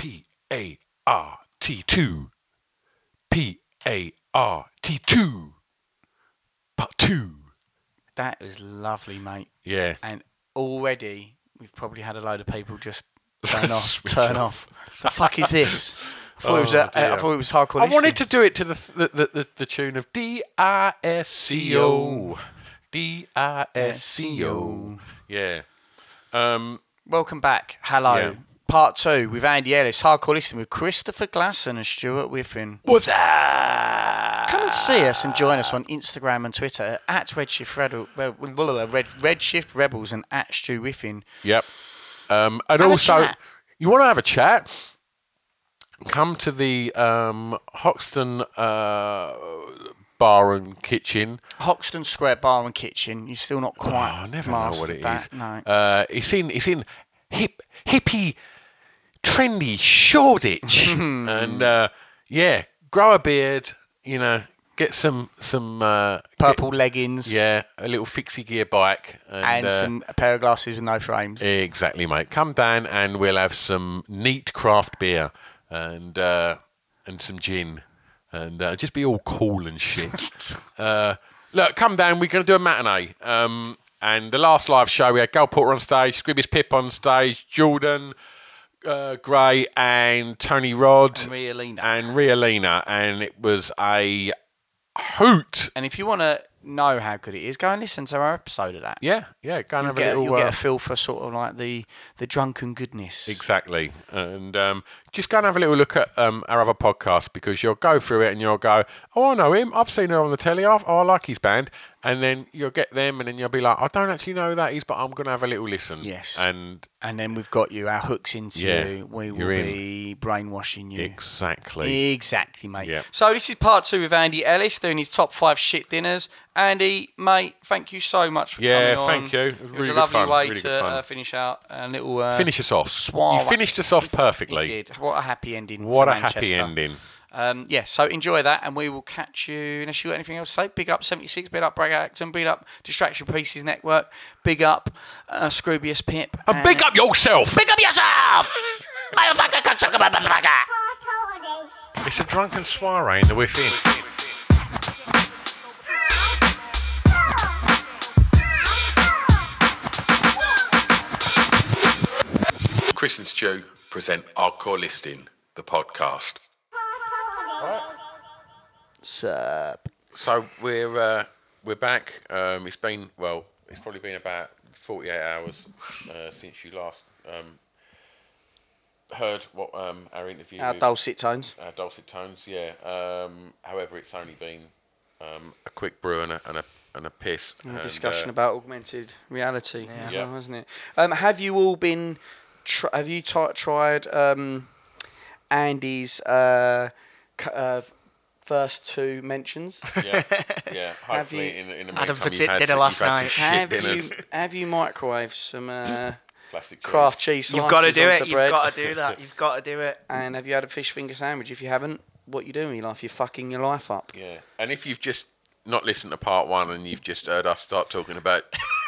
P A R T 2. P A R T 2. Part 2. That was lovely, mate. Yeah. And already we've probably had a load of people just turn off. Turn off. The fuck is this? I thought, it, was Oh, I thought it was hardcore. I wanted to do it to the the, the, the, the tune of D I S C O. D I S C O. Yeah. Um, Welcome back. Hello. Yeah. Part two with Andy Ellis. Hardcore listening with Christopher Glasson and Stuart Whiffen. what's that? Come and see us and join us on Instagram and Twitter at Redshift, Rebel, Red, Red, Redshift Rebels and at Stu Whiffen. Yep. Um, and Have also, you want to have a chat? Come to the um, Hoxton uh, Bar and Kitchen. Hoxton Square Bar and Kitchen. You're still not Oh, quite I never know what mastered it is. No. Uh, it's in it's in hip hippie, trendy Shoreditch, and uh, yeah, grow a beard. You know, get some some uh, Purple leggings. yeah, a little fixie gear bike, and, And uh, some a pair of glasses with no frames. Exactly, mate. Come down and we'll have some neat craft beer and uh, and some gin and uh, just be all cool and shit. uh, look, come down. We're going to do a matinee. Um, and the last live show, we had Gal Porter on stage, Scroobius Pip on stage, Jordan, uh, Gray, and Tony Rod. And Rialina. And Rialina. And it was a hoot. And if you want to know how good it is, go and listen to our episode of that. Yeah, yeah. Go and You'll, have get, a little. you'll get uh, a feel for sort of like the the drunken goodness. Exactly. And um, just go and have a little look at um, our other podcast because you'll go through it and you'll go, oh, I know him. I've seen her on the telly. Oh, I like his band. And then you'll get them and then you'll be like, I don't actually know who that is, but I'm going to have a little listen. Yes. And And then we've got you, our hooks into Yeah, you. We will in. be brainwashing you. exactly. Exactly, mate. So this is part two with Andy Ellis doing his top five shit dinners. Andy, mate, thank you so much for Yeah, coming on. Yeah, thank you. It was It was really a good lovely fun, way really to uh, finish out a little. Uh, Finish us off. soiree. You finished us off perfectly. You did. What a happy ending. What to a happy ending. Um, yeah, so enjoy that, and we will catch you. Unless you got anything else to say, big up 76, big up Bragg Acton, big up Distraction Pieces Network, big up uh, Scroobius Pip. And big up yourself. Big up yourself! Motherfucker, cocksucker, motherfucker! It's a drunken soiree in the within. Chris and Stu present Hardcore Listening, the podcast. Sup? So we're uh, we're back. Um, it's been well, it's probably been about forty eight hours uh, since you last um, heard what um, our interview. Our with- dulcet tones. our dulcet tones. Yeah. Um, however, it's only been um, a quick brew and a and a, and a piss. A and, discussion uh, about augmented reality as Yeah. well, hasn't it? Um, have you all been? Tr- have you t- tried um, Andy's uh, c- uh, first two mentions? Yeah, yeah. Have Hopefully, you- in, in the Had a meantime, petit you've had, dinner some, last you've had some night. shit have dinners. you have you microwaved some uh, Plastic Kraft cheese. cheese? You've got to slices do it. onto You've bread? got to do that. You've got to do it. And have you had a fish finger sandwich? If you haven't, what you doing with your life? You're fucking your life up. Yeah, and if you've just not listened to part one and you've just heard us start talking about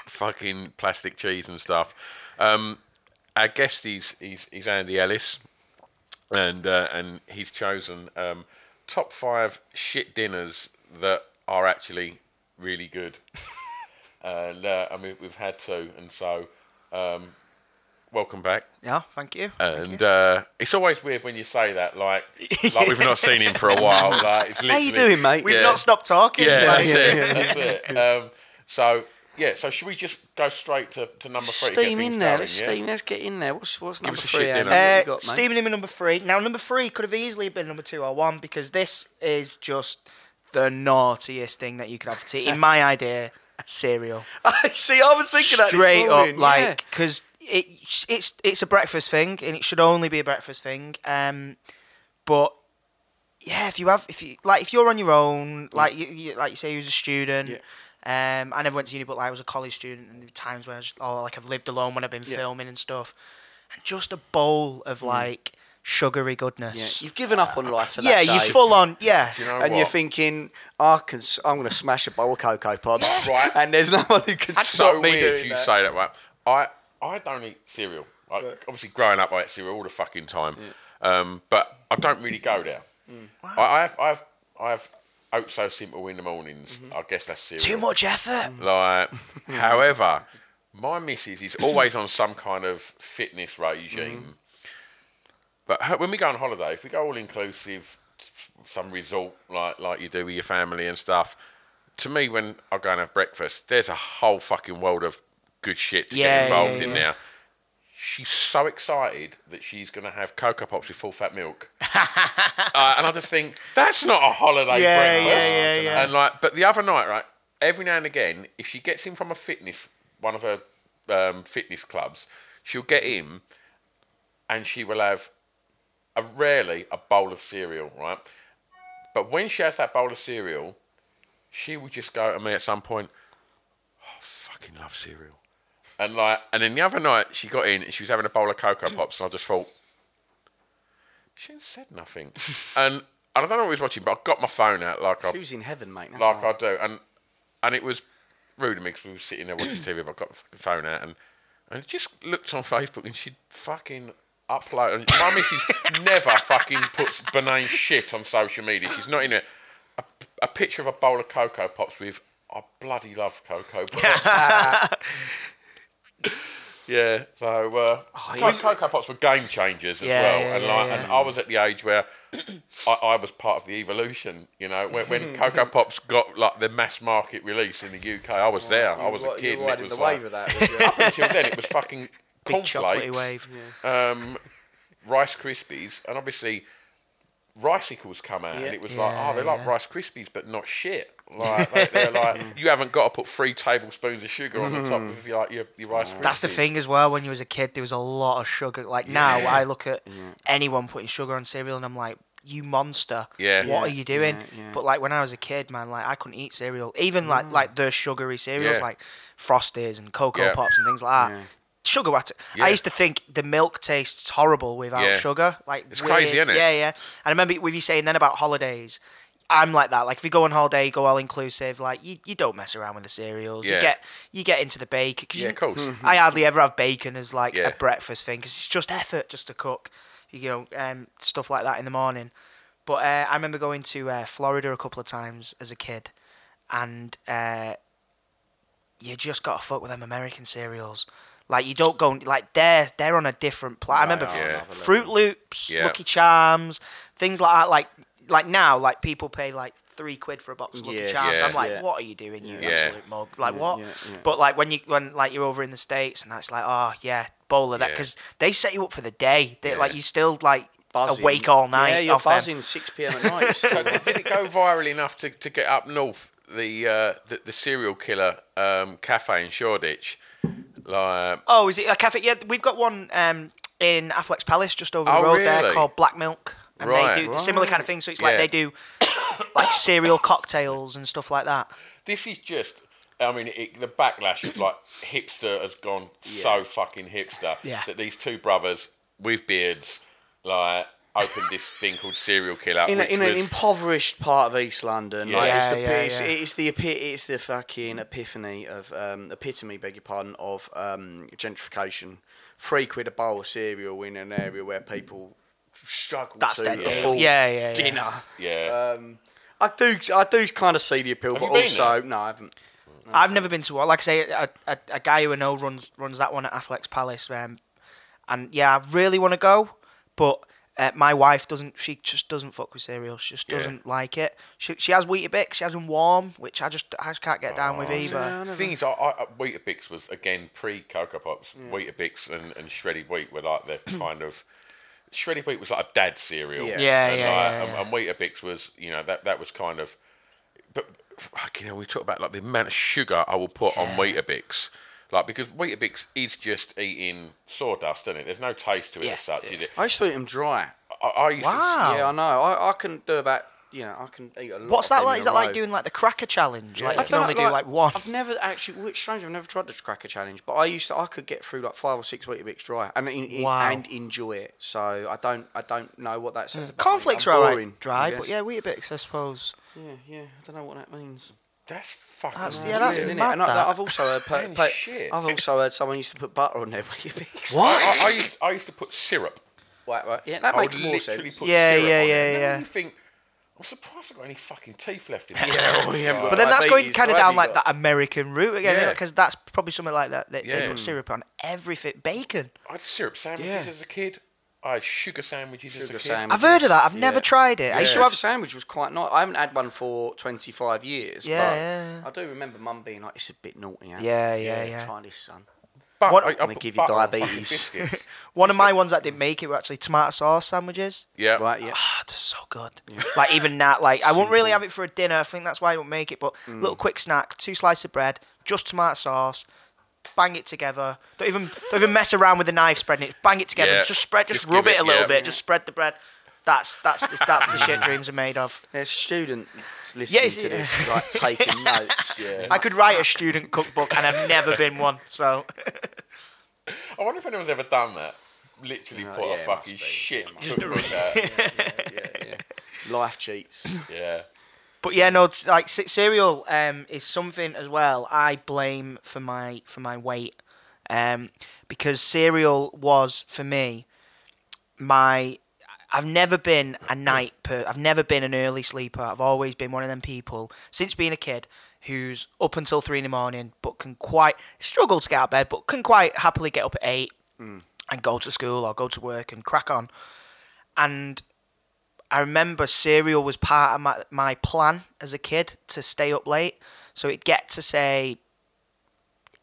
fucking plastic cheese and stuff, um, our guest is is, is Andy Ellis, and uh, and he's chosen um, top five shit dinners that are actually really good, and uh, I mean we've had two, and so. Um, welcome back. Yeah, thank you. And uh, it's always weird when you say that, like, like we've not seen him for a while. Like, it's How you doing, mate? We've yeah. not stopped talking. Yeah, that's it. That's it. Um, so yeah, so should we just go straight to, to number three? Steam in there. going, Let's yeah? steam. Let's get in there. What's what's Give number us a three? shit Andy? dinner. Uh, got. Steaming him in number three. Now, number three could have easily been number two or one because this is just the naughtiest thing that you could have for tea. In my idea, cereal. I see, I was thinking that this Straight morning, up, like, because it, it's it's a breakfast thing and it should only be a breakfast thing. Um, but yeah, if you have, if you like, if you're on your own, like you, you like you say, you was a student. Um, I never went to uni, but like, I was a college student, and there were times where I just, or like I've lived alone when I've been filming and stuff, and just a bowl of like sugary Yeah, goodness. you've given up on life for that Yeah, day. you full on. Yeah, Do you know and what? you're thinking, I can, s- I'm going to smash a bowl of cocoa pops, Right. and there's no one who can That's stop so me weird doing you that. say that, right? I I don't eat cereal. Like, obviously, growing up, I ate cereal all the fucking time. Um, but I don't really go there. Mm. I, I have I have I have oats so simple in the mornings. Mm-hmm. I guess that's cereal. too much effort. Mm. Like, however, my missus is always on some kind of fitness regime. Mm-hmm. But her, when we go on holiday, if we go all inclusive, some resort like like you do with your family and stuff, to me, when I go and have breakfast, there's a whole fucking world of good shit to Yeah, get involved yeah, in yeah. She's so excited that she's going to have cocoa pops with full fat milk, uh, and I just think that's not a holiday Yeah, yeah, breakfast. yeah, yeah. And like, but the other night, right? Every now and again, if she gets in from a fitness, one of her um, fitness clubs, she'll get in, and she will have a rarely a bowl of cereal, right? But when she has that bowl of cereal, she will just go to me at some point. Oh, I fucking love cereal. And like, and then the other night she got in and she was having a bowl of cocoa pops, and I just thought, she ain't said nothing. and, and I don't know what was watching, but I got my phone out like I was in heaven, mate. that's like right. I do, and and it was rude of me because we were sitting there watching TV, but I got the phone out and and I just looked on Facebook and she'd fucking upload. And my missus never fucking puts benign shit on social media. She's not in it. A, a picture of a bowl of cocoa pops with I bloody love cocoa pops. Yeah, so uh, Co- Cocoa Pops were game changers as Yeah, well, yeah, and yeah, like, and I was at the age where I, I was part of the evolution. You know, when, when Cocoa Pops got like the mass market release in the UK, I was there. I was a You kid, were and riding it was the like, wave of that. up until then, it was fucking cornflakes, wave. um, Rice Krispies, and obviously Ricicles come out, and it was like, oh, they're like Rice Krispies, but not shit. Like they- they're like, you haven't got to put three tablespoons of sugar on the top mm. of your, like, your, your Rice Krispies. That's the thing as well. When you was a kid, there was a lot of sugar. Like now, I look at anyone putting sugar on cereal, and I'm like, "You monster! Yeah. what Yeah, are you doing?" yeah, yeah. But like when I was a kid, man, like I couldn't eat cereal, even like mm. like the sugary cereals, Yeah. like Frosties and Cocoa Yeah. Pops and things like that. Sugar, what? Yeah. I used to think the milk tastes horrible without Yeah. sugar. Like It's weird. crazy, isn't it? Yeah, yeah. And I remember with you saying then about holidays. I'm like that. Like if you go on holiday, you go all inclusive. Like you, you don't mess around with the cereals. Yeah. You get you get into the bacon. 'cause Yeah, you- of course. I hardly ever have bacon as like Yeah. a breakfast thing because it's just effort just to cook, you know, um, stuff like that in the morning. But uh, I remember going to uh, Florida a couple of times as a kid, and uh, you just got to fuck with them American cereals. Like you don't go like they're they're on a different pla I remember are Fr- another level. Froot Loops, Yeah. Lucky Charms, things like that. Like like now, like people pay like three quid for a box of Lucky Yes. Charms. Yeah. I'm like, Yeah. what are you doing, you Yeah. absolute mug? Like what? yeah, yeah. But like when you when like you're over in the states and that's like, oh yeah, bowl of that Yeah. because they set you up for the day. They Yeah. like you still like Buzzing. awake all night. Yeah, you're off them. buzzing 6 p.m. at night. so did, did it go viral enough to, to get up north the uh, the, the cereal killer um, cafe in Shoreditch? Like, Oh, is it a cafe? Yeah, we've got one um, in Affleck's Palace just over the Oh, road there called Black Milk. And Right. they do the similar kind of thing. So it's like they do like cereal cocktails and stuff like that. this is just. I mean, it, the backlash is like hipster has gone so fucking hipster Yeah. that these two brothers with beards like opened this thing called Cereal Killer. in, a, which in an impoverished part of East London. Yeah. Like, it's, Yeah, the, yeah, it's, yeah. it's the epi- it's the fucking epiphany of um, epitome, beg your pardon, of um, gentrification. Three quid a bowl of cereal in an area where people struggle That's to their deal. Yeah, yeah, yeah. dinner. yeah. Um, I do, I do kind of see the appeal, Have but you been also there? no, I haven't. I've never been to one. Like I say, a, a, a guy who I know runs runs that one at Affleck's Palace. Um, and yeah, I really want to go, but uh, my wife doesn't. She just doesn't fuck with cereal. She just Yeah. doesn't like it. She she has Weetabix. She has them warm, which I just I just can't get down with Oh, either. The thing is, I, I, Weetabix was again pre Cocoa Pops. Weetabix and, and shredded wheat were like the kind of shredded wheat was like a dad cereal. Yeah. Yeah, and, yeah, like, yeah, and, yeah. and Weetabix was you know that that was kind of. But fucking hell, we talk about like the amount of sugar I will put on Weetabix. Like because Weetabix is just eating sawdust, isn't it? There's no taste to it Yeah. as such, is it? I used to eat them dry. I, I used Wow. Yeah, I know. I, I can do about you know I can eat a lot. What's that like? Is a that like doing like the cracker challenge? Like I you can only know, do like one. I've never actually. Which strange. I've never tried the cracker challenge, but I used to. I could get through like five or six Weetabix dry and in, in- Wow. and enjoy it. So I don't. I don't know what that says. about me. Cornflakes are alright boring, dry, but guess. yeah, Weetabix I suppose. yeah, yeah. I don't know what that means. That's fucking. That's- weird. yeah, that's Weird, innit? mad, And I, that. I've also heard. pe- Man, pe- shit. I've also heard someone used to put butter on their Weetabix. I, I, used, I used to put syrup. Right, right. Yeah, that I makes would more sense. put Yeah, syrup yeah, on yeah, it. And then yeah. You think, I'm surprised I've got any fucking teeth left in Yeah, me. well, yeah, But then that's going kind of so down like you that American route again, Yeah. because that's probably something like that. They, they Yeah. put syrup on everything. Bacon. I had syrup sandwiches Yeah. as a kid. I had sugar sandwiches as a Sugar kid. sandwiches. I've heard of that. I've never Yeah. tried it. I used to Sugar have. sandwich was quite nice. I haven't had one for 25 years. Yeah, but yeah. I do remember mum being like, "It's a bit naughty." Huh? Yeah, yeah, yeah. Try this, son. But What- I, I Gonna give you butter on fucking diabetes. One of my ones that didn't make it were actually tomato sauce sandwiches. yeah. Right? Yeah. Ah, they're so good. Like even that, like I won't really have it for a dinner. I think that's why I don't make it. But little quick snack: two slices of bread, just tomato sauce. Bang it together. Don't even don't even mess around with the knife spreading it. Bang it together. Yeah. Just spread. Just, Just rub it, it- a little yeah. bit. Just spread the bread. That's that's the, that's the shit dreams are made of. There's students listening Yes, to yeah. this, like taking notes. Yeah. I could write a student cookbook, and I've never been one. So I wonder if anyone's ever done that. Literally No, put yeah, a it fucking be. shit It Just a cookbook out. yeah, yeah. Life cheats. Yeah. But yeah, no, it's like ce- cereal um, is something as well. I blame for my for my weight, um, because cereal was for me my. I've never been a night per. I've never been an early sleeper. I've always been one of them people since being a kid who's up until three in the morning, but can quite struggle to get out of bed, but can quite happily get up at eight mm. and go to school or go to work and crack on. And I remember cereal was part of my, my plan as a kid to stay up late. So it'd get to say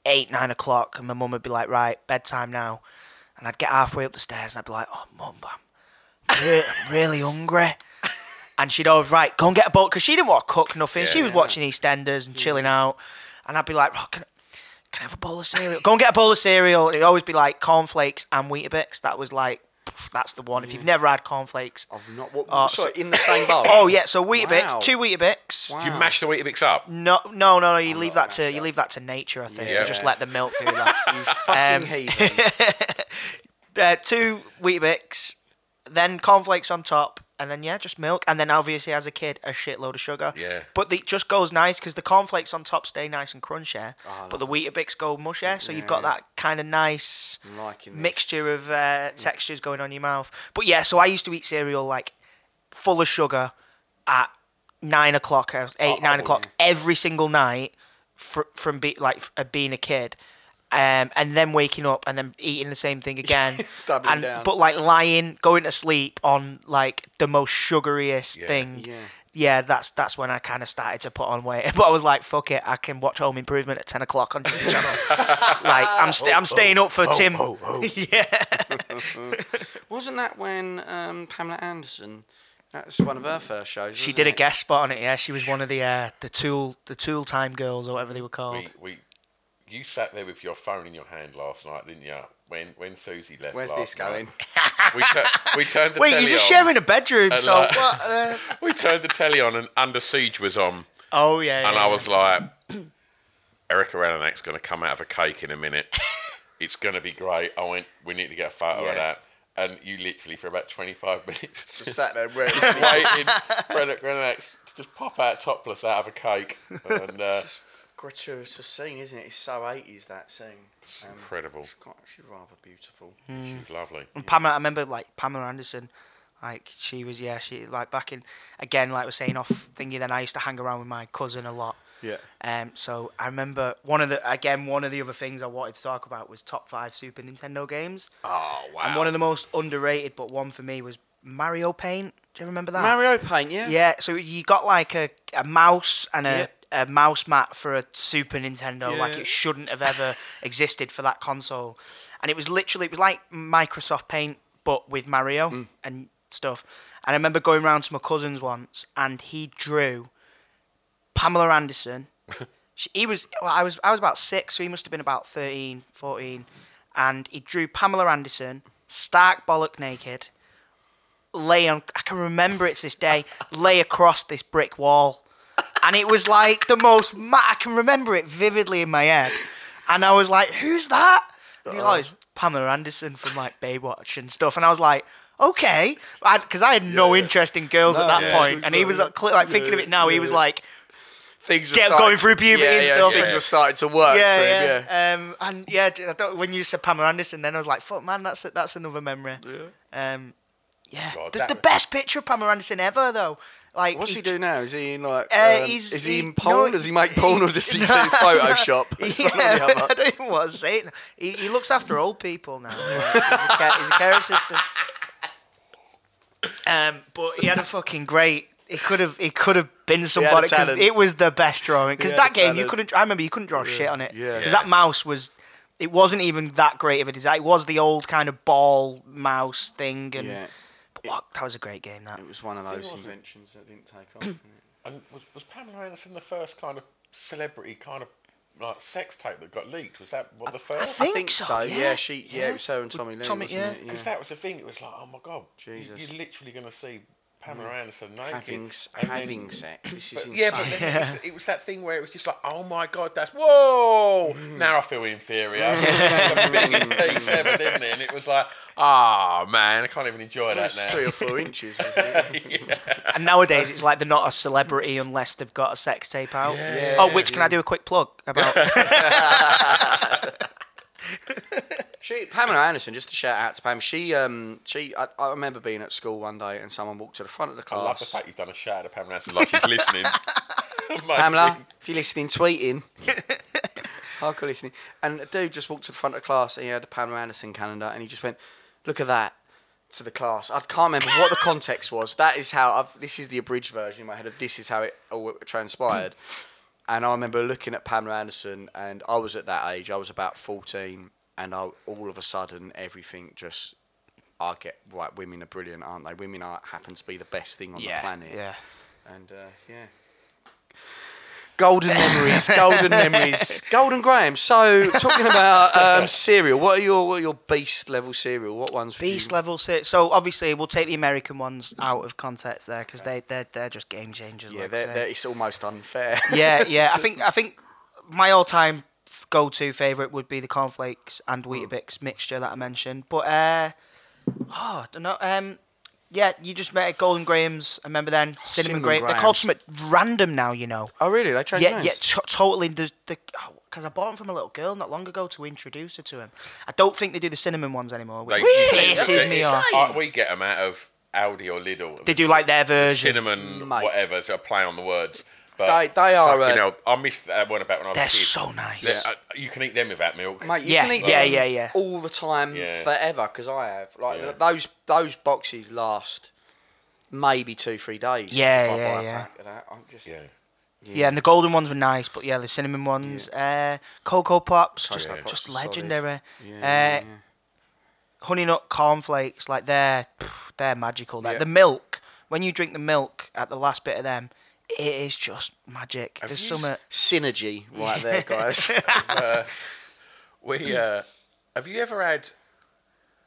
eight, nine o'clock, and my mum would be like, right, bedtime now. And I'd get halfway up the stairs and I'd be like, oh, mum, I'm, re- really hungry. And she'd always, right, go and get a bowl, because she didn't want to cook nothing. she was watching EastEnders and chilling out. And I'd be like, oh, can, can I have a bowl of cereal? Go and get a bowl of cereal. It'd always be like cornflakes and Weetabix. That was like, that's the one. If you've never had cornflakes, I've not. What, Oh, sorry, in the same bowl. Oh yeah, so Weetabix, Wow. two Weetabix. Wow. You mash the Weetabix up? No, no, no, no. You leave that to you leave that to nature. I think. Yeah. You just let the milk do that. You fucking Um, heathen. uh, two Weetabix, then cornflakes on top, and then yeah, just milk, and then obviously as a kid a shitload of sugar. Yeah. But it just goes nice because the cornflakes on top stay nice and crunchy, Oh, but the Weetabix go mushy, so you've got that kind of nice I'm liking this. mixture of uh, textures going on in your mouth. But yeah, so I used to eat cereal like full of sugar at nine o'clock, uh, eight, Oh, nine oh, o'clock every single night fr- from be- like uh, being a kid. Um, and then waking up and then eating the same thing again, and down. but like lying, going to sleep on like the most sugariest Yeah. thing. Yeah. Yeah, that's that's when I kind of started to put on weight. But I was like, "Fuck it, I can watch Home Improvement at ten o'clock on Disney Channel." like I'm, sta- I'm staying up for Tim. yeah, Wasn't that when um, Pamela Anderson? That was one of her first shows. She wasn't did a guest spot on it. Yeah, she was one of the uh, the tool the tool time girls or whatever they were called. We, we, you sat there with your phone in your hand last night, didn't you? When when Susie left. Where's last this going? night. We, tur- we turned the Wait, telly you're just on. sharing a bedroom, And so like- what? Uh... We turned the telly on, and Under Siege was on, Oh yeah, and yeah, I yeah. was like, Erika Eleniak's going to come out of a cake in a minute. it's going to be great. I went, we need to get a photo Yeah. of that. And you literally, for about 25 minutes, Just sat there ready. waiting for Eric to just pop out topless out of a cake. And uh, Just gratuitous scene, isn't it? It's so 80s that scene. Um, incredible. She's, quite, she's rather beautiful. She's lovely. And Pamela, I remember like Pamela Anderson, like she was yeah she like back in again like we're saying off thingy. Then I used to hang around with my cousin a lot, Yeah. Um, so I remember one of the again one of the other things I wanted to talk about was top five Super Nintendo games. Oh wow! And one of the most underrated, but one for me was Mario Paint. Do you remember that? Mario Paint, yeah. Yeah. So you got like a, a mouse and a, Yeah. A mouse mat for a Super Nintendo. Like it shouldn't have ever existed for that console. And it was literally it was like Microsoft Paint but with Mario Mm. and stuff. And I remember going round to my cousin's once and he drew Pamela Anderson. she, he was well, I was I was about 6, so he must have been about 13, 14 and he drew Pamela Anderson stark bollock naked lay on I can remember it to this day lay across this brick wall and it was like the most ma- I can remember it vividly in my head and I was like who's that and he's like it's Pamela Anderson from like Baywatch and stuff and I was like okay because I, had no interest in girls at that yeah. point and he was like, cl- like thinking of it now he was like Things were Get- starting going through puberty yeah, and yeah, stuff. Things Yeah. were starting to work yeah, for him, yeah. Um, and yeah, I don't, when you said Pamela Anderson, then I was like, "Fuck, man, that's that's another memory." Yeah. Um, yeah. God, the, that the was- best picture of Pamela Anderson ever, though. Like, What's he he's- do now? Is he in like? Uh, um, is he, he- in porn? no, does he make porn or does he do No, Photoshop? It's one or Yeah. I don't even want to say it. He, he looks after old people now. Yeah, he's, a care, he's a care assistant. Um, but he had a fucking great. He could have. He could have been somebody because it was the best drawing. Because that game, you couldn't. I remember you couldn't draw shit on it. Yeah. Because Yeah. that mouse was. It wasn't even that great of a design. It was the old kind of ball mouse thing, and Yeah, but what, that was a great game. That it was one of those inventions that didn't take off. And was, was Pamela Anderson the first kind of celebrity kind of like sex tape that got leaked? Was that what the first? I think so, Yeah, yeah. she. Yeah, it was her and Tommy Lee. Tommy- wasn't yeah. it? Because that was the thing. It was like, oh my god, you- Jesus. You're literally going to see Pamela mm. Anderson naked having s- and then- sex. This is But, insane. yeah, but then it, was, it was that thing where it was just like, oh my god, that's whoa! Mm. Now I feel inferior. It was the biggest mm. piece ever, didn't it? And it was like, ah man, I can't even enjoy It that now. three or four inches. Wasn't it? And nowadays, it's like they're not a celebrity unless they've got a sex tape out. Yeah. oh, which can I do a quick plug about? She, Pamela Anderson, just to shout out to Pam. She, um, she. I, I remember being at school one day and someone walked to the front of the class. I love the fact you've done a shout out to Pamela Anderson like she's listening. Pamela, if you're listening, tweeting. Hardcore listening. And a dude just walked to the front of the class and he had a Pamela Anderson calendar and he just went, "Look at that." To the class, I can't remember what the context was. That is how I've, this is the abridged version in my head of this is how it all transpired. And I remember looking at Pamela Anderson, and I was at that age. I was about fourteen, and I, all of a sudden, everything just. I get right. Women are brilliant, aren't they? Women are happen to be the best thing on the planet. yeah. And uh, yeah. Golden memories, golden memories, golden Graham. So, talking about um, cereal, what are your what are your beast level cereal? What ones? Beast level six. So obviously we'll take the American ones out of context there because they they're they're just game changers. Yeah, like they're, they're, it's almost unfair. yeah, yeah. I think I think my all-time f- go-to favorite would be the cornflakes and Weetabix mixture that I mentioned. But uh, oh, I don't know. Um, yeah, you just met Golden Grahams. I remember then cinnamon, Cinnamon graham. They're called Grahams. something random now. You know. oh, really? They changed Yeah, names? yeah, t- totally. The because I bought them from a little girl not long ago to introduce her to him. I don't think they do the cinnamon ones anymore. Which They- pisses me off. Uh, we get them out of Aldi or Lidl. They do like their version. cinnamon, Mate. whatever. So I play on the words. But They- they are, fucking uh, hell, I missed that one about when I was They're a kid. so nice. They're- uh, you can eat them without milk. Mate, you Yeah, can eat yeah, them yeah, yeah. all the time Yeah. forever because I have. Like Yeah. those those boxes last maybe two three days. Yeah, if I yeah, buy a yeah. pack of that. I'm just yeah. Yeah, and the golden ones were nice, but yeah, the cinnamon ones, uh, cocoa pops, just Cocoa just Pops solid. legendary. Yeah, uh, yeah, yeah. Honey nut cornflakes, like they're pff, they're magical. They're- Yeah. The milk, when you drink the milk at the last bit of them, it is just magic. Have There's some. synergy right there, guys. We uh, have you ever had?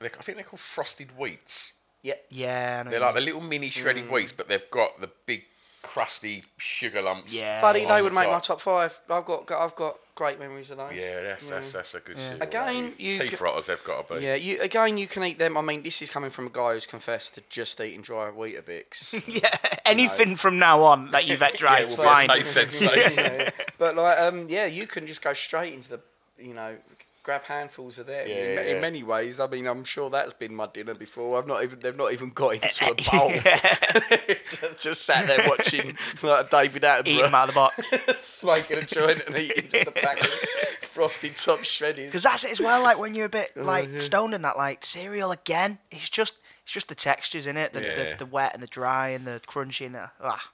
I think they're called frosted wheats. yeah. Yeah, I know They're what like you the little mini shredded wheats, but they've got the big crusty sugar lumps. Yeah. Buddy, on they the would make my top. top five. I've got, I've got great memories of those. Yeah, that's that's, that's a good Yeah. shit. Again, that is. you teeth c- rotters they've got to be. Yeah, you again. You can eat them. I mean, this is coming from a guy who's confessed to just eating dry Weetabix. mean. Yeah, anything from now on that you've had Yeah, dry it is will be a fine. taste sensation. Yeah, but like, um, yeah, you can just go straight into the, you know, grab handfuls of them. Yeah, in, yeah. in many ways, I mean, I'm sure that's been my dinner before. I've not even they've not even got into a bowl. just sat there watching like David Eat them out of the box. smoking a joint and eating the pack of frosted top shreddies. Because that's it as well. Like when you're a bit Oh, like stoned and that, like cereal again. It's just it's just the textures in it, the, Yeah. the, the wet and the dry and the crunchy and the ah,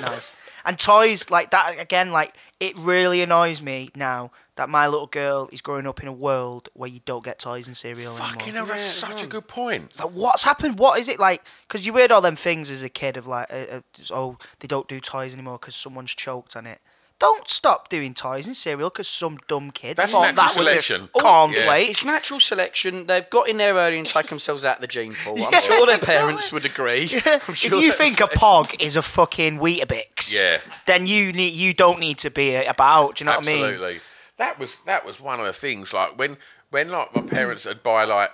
nice. And toys like that again. Like it really annoys me now that my little girl is growing up in a world where you don't get toys and cereal Fucking anymore. hell, that's such a good point. Like, what's happened? What is it like? Because you heard all them things as a kid of like, uh, uh, oh, they don't do toys anymore because someone's choked on it. Don't stop doing toys and cereal because some dumb kid That's thought natural that was selection. a cornflake. Oh, yeah. It's natural selection. They've got in there early and taken themselves out of the gene pool. I'm sure their parents would agree. I'm if you think a pog is a fucking Weetabix, Yeah. then you need you don't need to be about. Do you know Absolutely. what I mean? Absolutely. That was that was one of the things. Like when when like my parents would buy like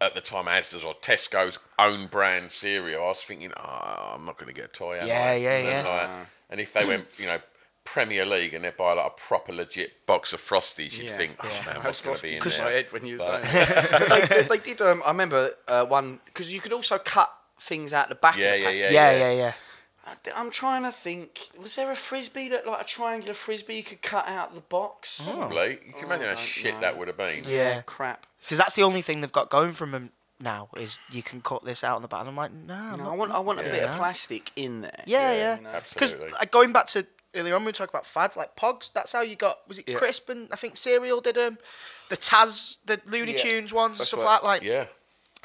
at the time Asda's or Tesco's own brand cereal, I was thinking, oh, I'm not going to get a toy. Am Yeah, I? yeah, and yeah. like- and if they went, you know. Premier League and they buy like a proper legit box of frosties. You'd Yeah. think, oh man, what's going to be in Because there? my head when you were saying they, they, they did. Um, I remember uh, one because you could also cut things out the back. Yeah, of the yeah, pack. yeah, Yeah, yeah. yeah, yeah. I- I'm trying to think. Was there a frisbee that like a triangular frisbee you could cut out of the box? Probably. You can imagine I how shit know. that would have been. Yeah. crap. Because that's the only thing they've got going from them now is you can cut this out on the back. And I'm like, no, I'm No, not- I want. I want a bit of plastic in there. Yeah, Yeah, yeah. you know. Because Absolutely. like, going back to earlier on, we were talking about fads like Pogs. That's how you got. Was it Yeah. Crisp and I think Cereal did them. The Taz, the Looney Yeah, Tunes ones, and that's stuff right. like that. Like, Yeah.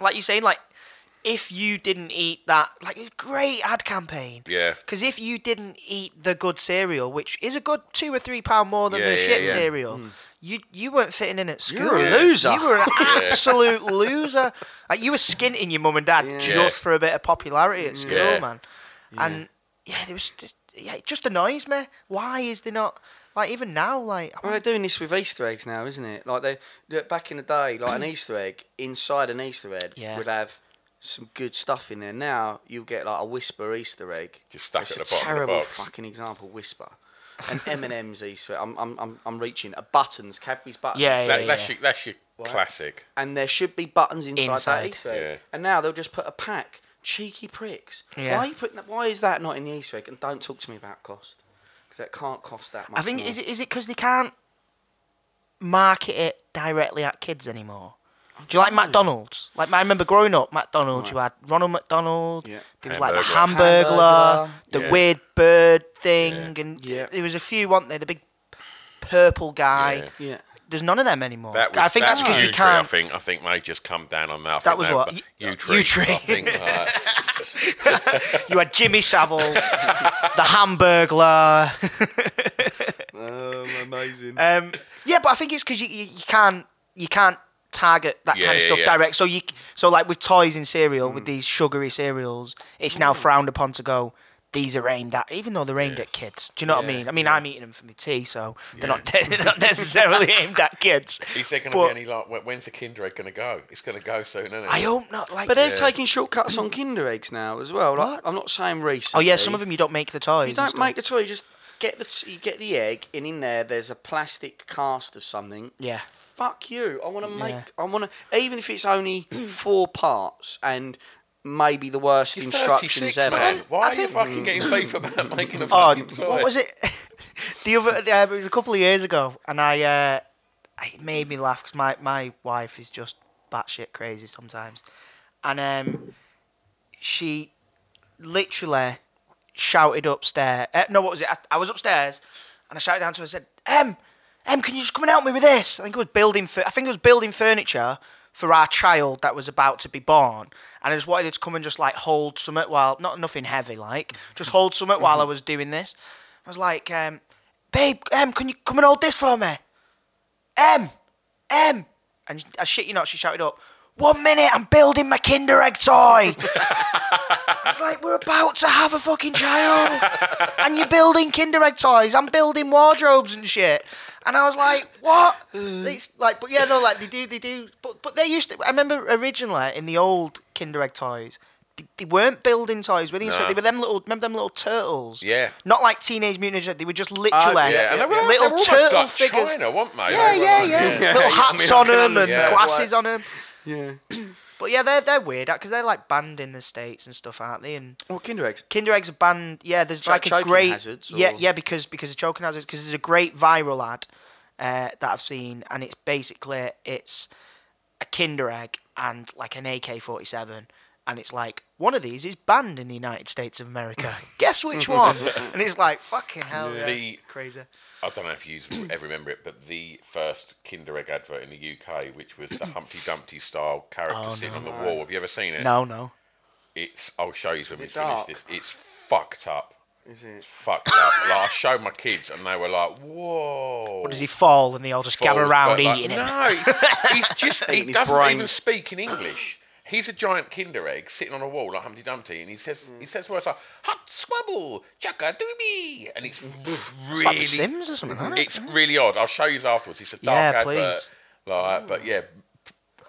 like you're saying, like if you didn't eat that, like a great ad campaign. Yeah. Because if you didn't eat the good cereal, which is a good two or three pound more than Yeah, the yeah, shit yeah. cereal, hmm. you you weren't fitting in at school. You're a loser. You were an absolute loser. Like you were skinting your mum and dad Yeah. just Yeah. for a bit of popularity at school, Yeah. man. And yeah, there was. Yeah, it just annoys me. Why is there not like even now? Like, I Well, they're doing this with Easter eggs now, isn't it? Like they they- back in the day, like an Easter egg inside an Easter egg Yeah. would have some good stuff in there. Now you'll get like a Whisper Easter egg. Just stuck it's at a the bottom of the terrible box. fucking example. Whisper. An M and M's Easter. Egg. I'm, I'm I'm I'm reaching a buttons Cadbury's buttons. Yeah, That, yeah, that's yeah. your that's your classic. And there should be buttons inside, Inside. that Easter egg. Yeah. And now they'll just put a pack. Cheeky pricks. Yeah. Why are you putting that, Why is that not in the Easter egg? And don't talk to me about cost, because it can't cost that much. I think more. is it is it because they can't market it directly at kids anymore. Do you like McDonald's? Like I remember growing up, McDonald's. You had Ronald McDonald. Yeah. There was like the Hamburglar. Hamburglar, Hamburglar. the Yeah. weird bird thing, and Yeah. there was a few, weren't there? The big purple guy. Yeah. Yeah. There's none of them anymore. That was, I think that's because you can't. I think I think they just come down on that. That was what? but Y- U-Tree. U-Tree. Think uh, You had Jimmy Savile, the Hamburglar. Um, amazing. Um, yeah, but I think it's because you, you you can't you can't target that Yeah, kind of yeah, stuff yeah. direct. So you so like with toys in cereal Mm. with these sugary cereals, it's now frowned upon to go. These are aimed at, even though they're aimed at kids. Do you know what I mean? I mean, I'm eating them for my tea, so they're not they're not necessarily aimed at kids. is there going to be any like when's the Kinder Egg going to go? It's going to go soon, isn't it? I hope not. Like, But they're taking shortcuts on Kinder eggs now as well. Like, What? I'm not saying recent. oh yeah, some of them you don't make the toys. You don't make the toy. You just get the t- you get the egg, and in there there's a plastic cast of something. Yeah. Fuck you. I want to make. Yeah. I want to. Even if it's only four parts and maybe the worst You're instructions ever. man. Why I are you fucking getting beef about making a Oh, fucking toy? what was it? the other, uh, it was a couple of years ago, and I, uh, it made me laugh because my, my wife is just batshit crazy sometimes, and um, she literally shouted upstairs. Uh, no, what was it? I, I was upstairs, and I shouted down to her. I said, "Em, Em, can you just come and help me with this?" I think it was building. Fu- I think it was building furniture for our child that was about to be born, and I just wanted her to come and just like hold something while not nothing heavy, like just hold something while I was doing this. I was like, um, "Babe, Em, can you come and hold this for me?" Em, Em, and I shit you not, she shouted up. One minute, I'm building my Kinder Egg toy. I was like, we're about to have a fucking child, and you're building Kinder Egg toys. I'm building wardrobes and shit. And I was like, what? It's like, but yeah, no, like they do, they do. But but they used to. I remember originally in the old Kinder Egg toys, they, they weren't building toys, were they? So No. they were them little, remember them little turtles? Yeah. Not like Teenage Mutant Ninja. They were just ah, literally yeah, and they were, little they turtle figures. China, weren't they? Yeah, They were yeah, like- yeah. Little hats on them and understand glasses on them. Yeah. But yeah, they're they're weird because they're like banned in the states and stuff, aren't they? And Well, Kinder eggs. Kinder eggs are banned. Yeah, there's Cho- like a great hazards, yeah yeah because because of choking hazards because there's a great viral ad uh, that I've seen and it's basically it's a Kinder egg and like an AK-47 and it's like one of these is banned in the United States of America. Guess which one? and it's like fucking hell yeah, The- crazy. I don't know if you ever remember it, but the first Kinder Egg advert in the UK, which was the Humpty Dumpty style character Oh, sitting no. on the wall. Have you ever seen it? No, no. It's. I'll show you when we finish this. It's fucked up. Is it? Fucked up. like I showed my kids, and they were like, "Whoa." What does he fall and they all just gather around but, like, eating him? No, he's, he's just. he doesn't brains. even speak in English. He's a giant Kinder egg sitting on a wall like Humpty Dumpty, and he says Mm. he says words like "hot swabble, chaka dooby," and it's really like Sims or something. It? it's really odd. I'll show you afterwards. It's a dark Yeah, advert. please. Like, but yeah,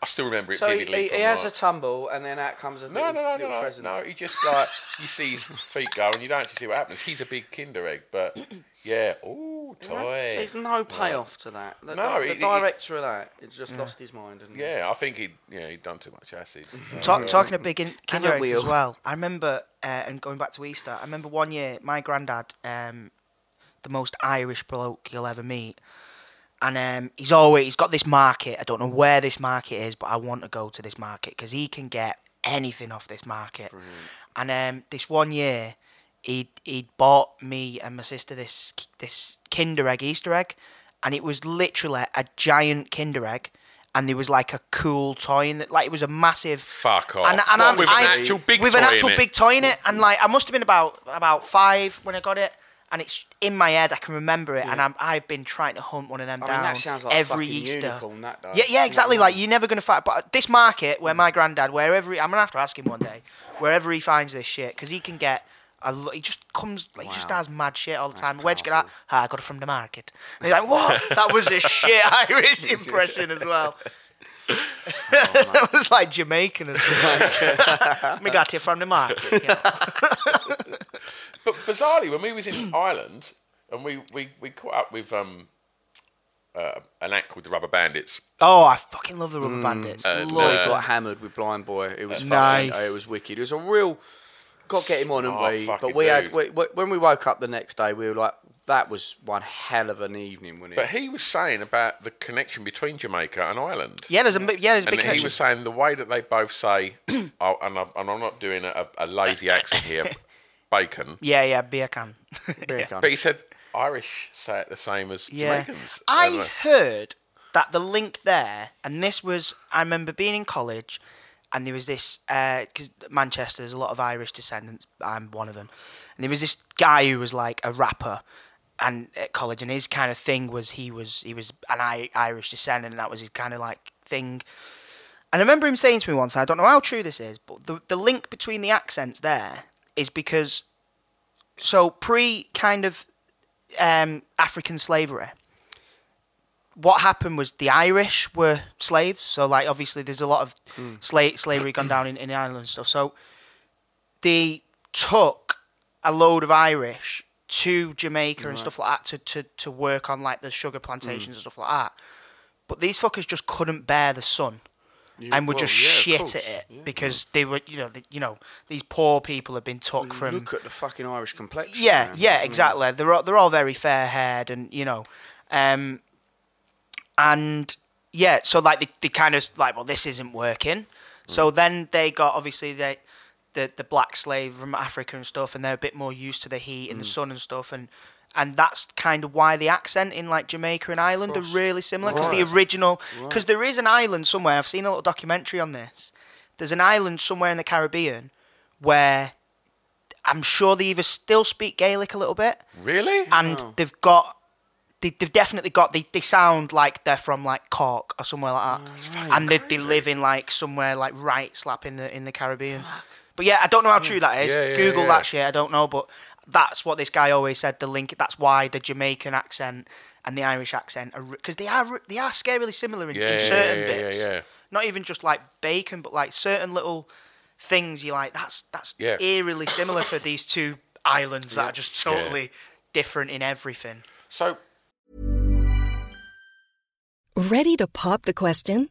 I still remember it So vividly. he, from, he has a tumble, and then out comes a no, little, no, no, little no, no, present. no. He just like you see his feet go, and you don't actually see what happens. He's a big Kinder egg, but yeah, ooh, toy. There's no payoff to that. The, No, the, it- it- director of that, it's just lost his mind. And Yeah, I think he, yeah, he'd done too much acid. Talk, talking of big in, Kinder a eggs as well. I remember, uh, and going back to Easter, I remember one year my granddad, um, the most Irish bloke you'll ever meet, and um, he's always he's got this market. I don't know where this market is, but I want to go to this market because he can get anything off this market. And um, this one year, he he bought me and my sister this this Kinder egg Easter egg, and it was literally a giant Kinder egg. And there was like a cool toy in it, like it was a massive. Fuck off. And, and with an I'm- actual big with toy an in actual it? big toy in it, and like I must have been about about five when I got it, and it's in my head. I can remember it, and I'm, I've been trying to hunt one of them I mean, down sounds like every Easter. unicorn. Yeah, yeah, exactly. Like you're never gonna find. But this market where my granddad, wherever he, I'm gonna have to ask him one day, wherever he finds this shit, because he can get. A lo- he just comes, like, he just Wow. has mad shit all the time. Where'd you get that? Ah, I got it from the market. And he's like, what? that was a shit Irish impression as well. that was like Jamaican as well. we got it from the market. yeah. But bizarrely, when we was in Ireland and we, we, we caught up with um, uh, an act called the Rubberbandits, Oh, I fucking love the Rubberbandits. And, love We uh, got hammered with Blind Boy. It was fucking, Nice. it was wicked. It was a real. Got to get him on, didn't Oh, we? fucking But we had dude. we, we, when we woke up the next day, we were like, that was one hell of an evening, wasn't it? but he was saying about the connection between Jamaica and Ireland. Yeah, there's a bit- yeah, there's a and big he connection. was saying the way that they both say, oh, and, I'm, and I'm not doing a, a lazy accent here, bacon. Yeah, yeah, beer can. Beer. But he said Irish say it the same as Yeah. Jamaicans. I uh, heard that the link there, and this was, I remember being in college, and there was this, because Manchester, there's a lot of Irish descendants, I'm one of them, and there was this guy who was like a rapper, and at college, and his kind of thing was he was he was an I- Irish descendant, and that was his kind of like thing. And I remember him saying to me once, I don't know how true this is, but the the link between the accents there is because so pre kind of um, African slavery, what happened was the Irish were slaves. So like obviously there's a lot of sla- slavery gone down in, in Ireland and stuff. So they took a load of Irish to Jamaica and stuff like that to, to, to work on like the sugar plantations and stuff like that. But these fuckers just couldn't bear the sun. And were well, just yeah, shit at it because they were, you know, the, you know, these poor people have been took from Look at the fucking Irish complexion. yeah, man. yeah, exactly. They're all, they're all very fair haired, and you know, um, and yeah, so like they, they kind of like, well, this isn't working. So then they got obviously they the the black slave from Africa and stuff, and they're a bit more used to the heat and the sun and stuff, and and that's kind of why the accent in like Jamaica and Ireland are really similar because the original because there is an island somewhere. I've seen a little documentary on this. There's an island somewhere in the Caribbean where I'm sure they either still speak Gaelic a little bit, Really? and they've got they, they've definitely got they, they sound like they're from like Cork or somewhere like that, and they, they live in like somewhere like right slap in the in the Caribbean. But yeah, I don't know how true that is. Yeah, yeah, Google yeah. that shit. I don't know, but that's what this guy always said. The link. That's why the Jamaican accent and the Irish accent are because they are they are scarily similar in, Yeah, in yeah, certain yeah, yeah, bits. yeah. Not even just like bacon, but like certain little things you're like, that's that's Yeah. eerily similar for these two islands that are just Yeah. totally different in everything. So Ready to pop the question?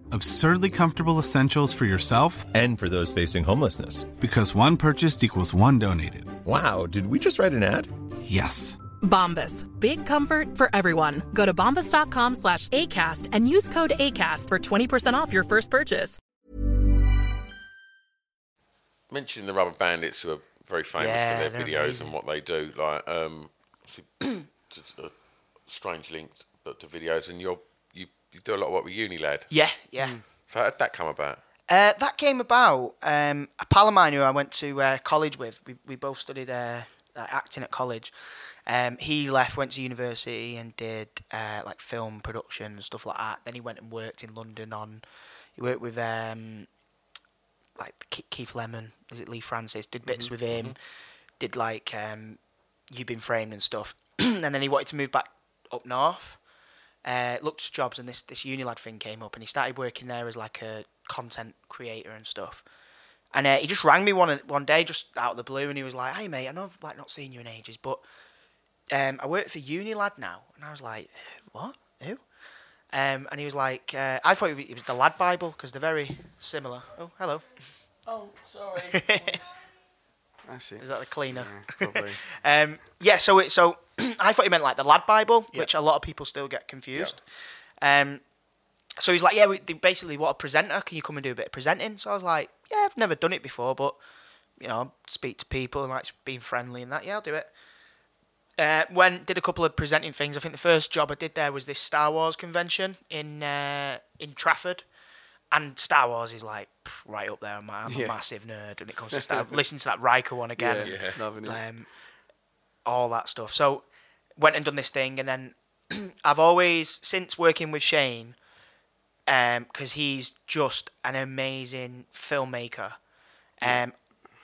Absurdly comfortable essentials for yourself And for those facing homelessness. because one purchased equals one donated. Wow, did we just write an ad? Yes. Bombas. Big comfort for everyone. Go to bombas.com slash ACAST and use code ACAST for 20% off your first purchase. mentioning the Rubberbandits, who are very famous Yeah, for their videos amazing. and what they do, like um, a strange link, but to videos, and you're you, you do a lot of work with Unilad. Yeah, yeah. So how did that come about? Uh, that came about. Um, a pal of mine who I went to uh, college with, we, we both studied uh, uh, acting at college. Um, he left, went to university, and did uh, like film production and stuff like that. Then he went and worked in London on. He worked with um, like Keith Lemon, is it Leigh Francis? Did bits with him. Did like um, You've Been Framed and stuff. and then he wanted to move back up north uh, looked at jobs and this this Unilad thing came up and he started working there as like a content creator and stuff. And uh, he just rang me one one day just out of the blue and he was like, "Hey mate, I know I've like not seen you in ages, but um, I work for Unilad now." And I was like, "What? Who?" Um, and he was like, uh, "I thought it was the Lad Bible because they're very similar." Oh, hello. Oh, sorry. That's it. Is that the cleaner? Yeah, probably. Um, yeah, so it, so I thought he meant like the Lad Bible, which a lot of people still get confused. Um, so he's like, yeah, we, basically what a presenter. Can you come and do a bit of presenting? So I was like, yeah, I've never done it before, but you know, speak to people and like being friendly and that. Yeah, I'll do it. Uh, when did a couple of presenting things. I think the first job I did there was this Star Wars convention in uh, in Trafford. And Star Wars is like right up there. I'm, I'm Yeah. a massive nerd when it comes to Star. Listen to that Riker one again Yeah, yeah. loving it. um, all that stuff. So went and done this thing, and then I've always since working with Shane, because he's just an amazing filmmaker. Um,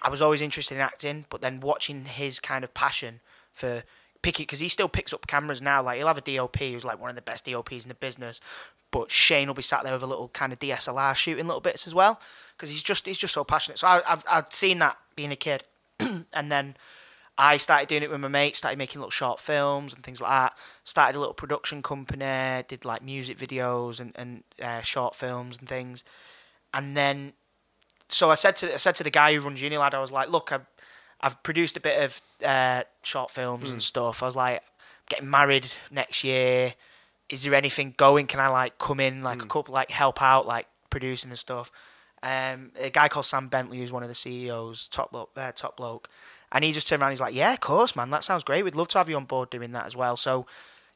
I was always interested in acting, but then watching his kind of passion for picking, because he still picks up cameras now. Like he'll have a DOP who's like one of the best DOPs in the business, but Shane will be sat there with a little kind of DSLR shooting little bits as well, because he's just he's just so passionate. So I, I've I've seen that being a kid, and then I started doing it with my mates, started making little short films and things like that. Started a little production company, did like music videos and, and uh, short films and things. And then, so I said to I said to the guy who runs Unilad, I was like, look, I've, I've produced a bit of uh, short films and stuff. I was like, getting married next year. Is there anything going? Can I like come in like a couple like help out like producing and stuff? Um, a guy called Sam Bentley, who's one of the CEOs, top bloke, uh, top bloke, and he just turned around. He's like, "Yeah, of course, man. That sounds great. We'd love to have you on board doing that as well." So,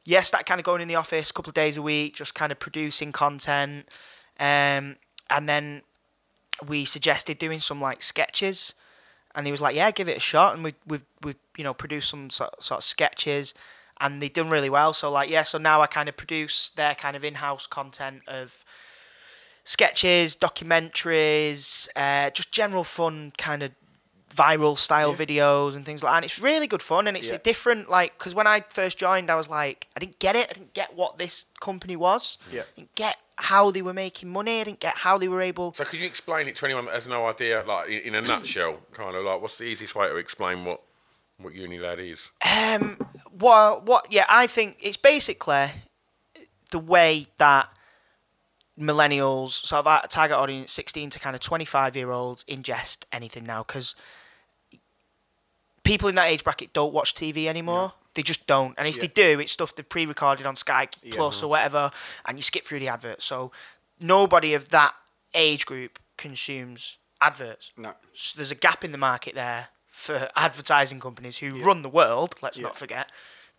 yes, that kind of going in the office a couple of days a week, just kind of producing content, um, and then we suggested doing some like sketches, and he was like, "Yeah, give it a shot." And we we've we've you know produced some sort, sort of sketches, and they've done really well. So like, yeah, so now I kind of produce their kind of in-house content of sketches, documentaries, uh, just general fun kind of viral style videos and things like that. And it's really good fun, and it's Yeah. a different like because when I first joined, I was like, I didn't get it. I didn't get what this company was. Yeah. I didn't get how they were making money. I didn't get how they were able. So could you explain it to anyone that has no idea, like in, a nutshell, kind of like what's the easiest way to explain what what Unilad is? Um, well, what? Yeah, I think it's basically the way that millennials, sort of our target audience, sixteen to kind of twenty-five year olds, ingest anything now because people in that age bracket don't watch TV anymore. They just don't, and if they do, it's stuff they've pre-recorded on Sky Plus or whatever, and you skip through the adverts. So nobody of that age group consumes adverts. No. So there's a gap in the market there for advertising companies who run the world. Let's not forget.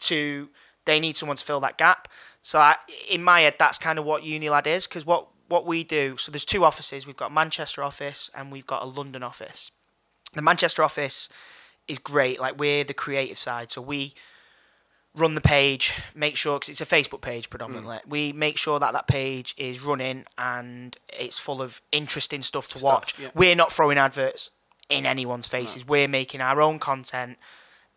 To they need someone to fill that gap. So I, in my head, that's kind of what Unilad is because what what we do. So there's two offices. We've got a Manchester office and we've got a London office. The Manchester office is great. Like we're the creative side, so we run the page, make sure because it's a Facebook page predominantly. Mm. We make sure that that page is running and it's full of interesting stuff to watch. yeah. We're not throwing adverts in anyone's faces. We're making our own content.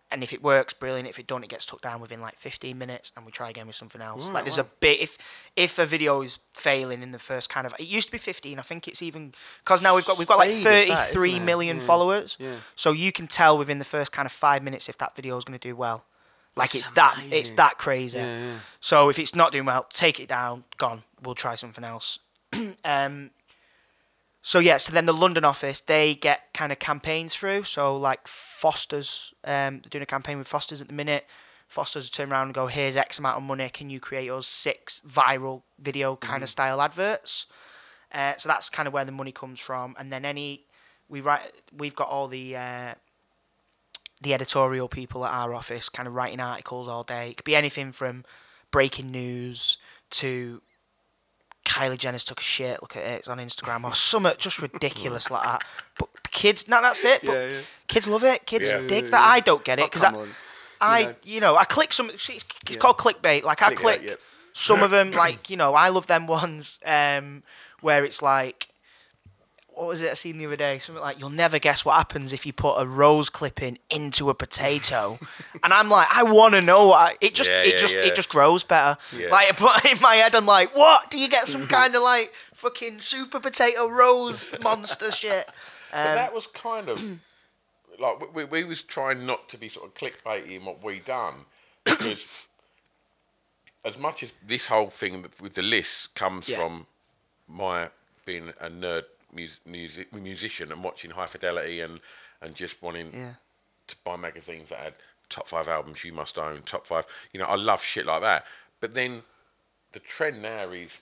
And if it works, brilliant. If it don't, it gets took down within like 15 minutes, and we try again with something else. like there's a bit if if a video is failing in the first kind of it used to be 15. I think it's even because now we've got we've got like Speed of that, isn't 33 it? million Yeah. followers. Yeah. So you can tell within the first kind of five minutes if that video is going to do well. Like it's that it's that crazy. So if it's not doing well, take it down. Gone. We'll try something else. um. So yeah, so then the London office they get kind of campaigns through. So like Foster's, um, they're doing a campaign with Foster's at the minute. Foster's turn around and go, "Here's X amount of money. Can you create us six viral video kind of style adverts?" Uh, so that's kind of where the money comes from. And then any we write, we've got all the uh, the editorial people at our office kind of writing articles all day. It could be anything from breaking news to Kylie Jenner's took a shit. Look at it, it's on Instagram or something just ridiculous like that. But kids, no, that's it. But Yeah, yeah. kids love it. Kids Yeah. dig that. I don't get it Oh, because come I. I, you know, I click some. It's, it's called clickbait. Like I Click some of them. Like you know, I love them ones um, where it's like what was it I seen the other day? Something like you'll never guess what happens if you put a rose clipping into a potato, and I'm like, I want to know. What I, it just, Yeah, it yeah, just, yeah. it just grows better. Yeah. Like, but in my head, I'm like, what? Do you get some kind of like fucking super potato rose monster shit? But Um, that was kind of like we, we was trying not to be sort of clickbaity in what we done because as much as this whole thing with the list comes Yeah. from my being a nerd mus- music musician and watching High Fidelity and and just wanting Yeah. to buy magazines that had top five albums you must own, top five. You know, I love shit like that. But then the trend now is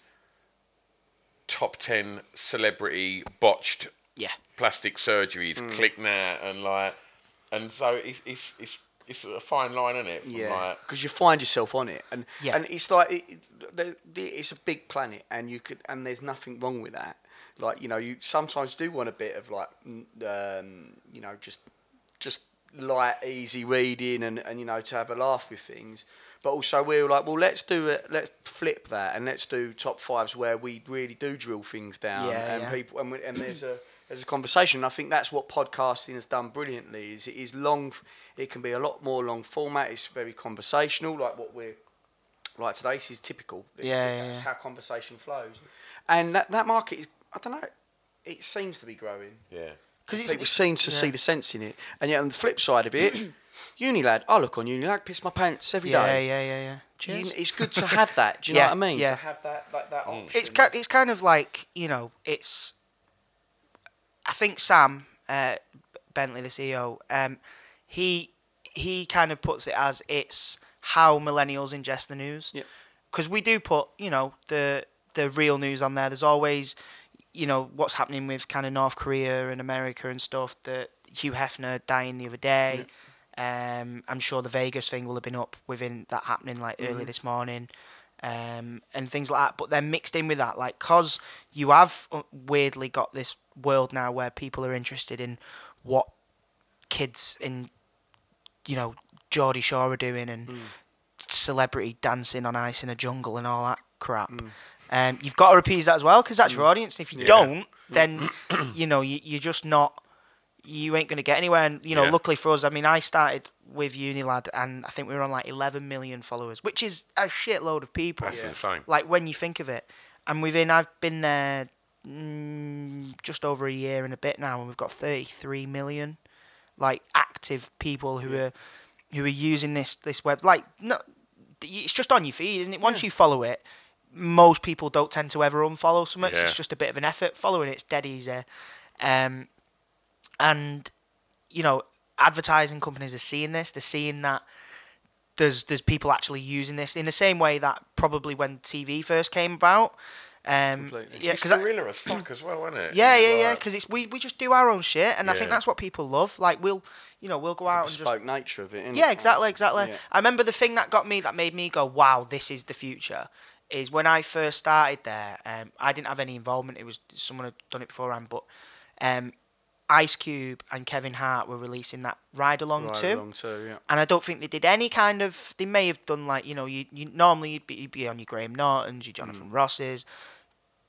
top ten celebrity botched yeah. plastic surgeries, Mm. click now, and like, and so it's it's it's it's a fine line, isn't it? From Yeah, like, because you find yourself on it, and Yeah. and it's like it, it- the, the, it's a big planet, and you could and there's nothing wrong with that. Like you know, you sometimes do want a bit of like, um, you know, just just light, easy reading, and, and you know, to have a laugh with things. But also we're like, well, let's do it. Let's flip that, and let's do top fives where we really do drill things down, Yeah, and yeah. people, and, we, and there's a there's a conversation. And I think that's what podcasting has done brilliantly. Is it is long. It can be a lot more long format. It's very conversational, like what we're like today. This is typical. It's Yeah, just- yeah, that's yeah. how conversation flows, and that that market is. I don't know. It seems to be growing. yeah. Because People seem to see the sense in it, and yet on the flip side of it, Unilad. I look on Unilad, piss my pants every yeah, day. yeah, yeah, yeah. You- Cheers. it's good to have that. Do you know what I mean? yeah. To have that, like that option. it's kind, it's kind of like you know, it's. I think Sam uh, Bentley, the CEO, um, he he kind of puts it as it's how millennials ingest the news. Yep. Because we do put you know the the real news on there. There's always you know what's happening with kind of North Korea and America and stuff. That Hugh Hefner dying the other day. Um, I'm sure the Vegas thing will have been up within that happening like early this morning, um, and things like that. But then mixed in with that, like, cause you have uh, weirdly got this world now where people are interested in what kids in, you know, Geordie Shore are doing and celebrity dancing on ice in a jungle and all that crap. Um, you've got to appease that as well because that's your audience. And if you don't, then you know you, you're just not you ain't going to get anywhere. And you know, Yeah. luckily for us, I mean, I started with Unilad, and I think we were on like 11 million followers, which is a shitload of people. That's insane. Like when you think of it, and within I've been there mm, just over a year and a bit now, and we've got 33 million like active people who are who are using this this web. Like no, it's just on your feed, isn't it? Once you follow it, most people don't tend to ever unfollow so much. Yeah. It's just a bit of an effort. Following it's dead easy. Um, and you know, advertising companies are seeing this. They're seeing that there's there's people actually using this in the same way that probably when TV first came about. Um, yeah, it's 'cause I- gorilla as fuck as well, isn't it? yeah, It's yeah, yeah. Because it's we, we just do our own shit, and I think that's what people love. Like we'll, you know, we'll go out and just nature of it. innit? yeah, exactly, exactly. Yeah. I remember the thing that got me, that made me go, "Wow, this is the future." Is when I first started there. Um, I didn't have any involvement. It was someone had done it beforehand, but um, Ice Cube and Kevin Hart were releasing that Ride Along Ride too. Along too, yeah. And I don't think they did any kind of. They may have done like you know, you, you normally you'd be, you'd be on your Graham Nortons, your Jonathan Mm. Rosses.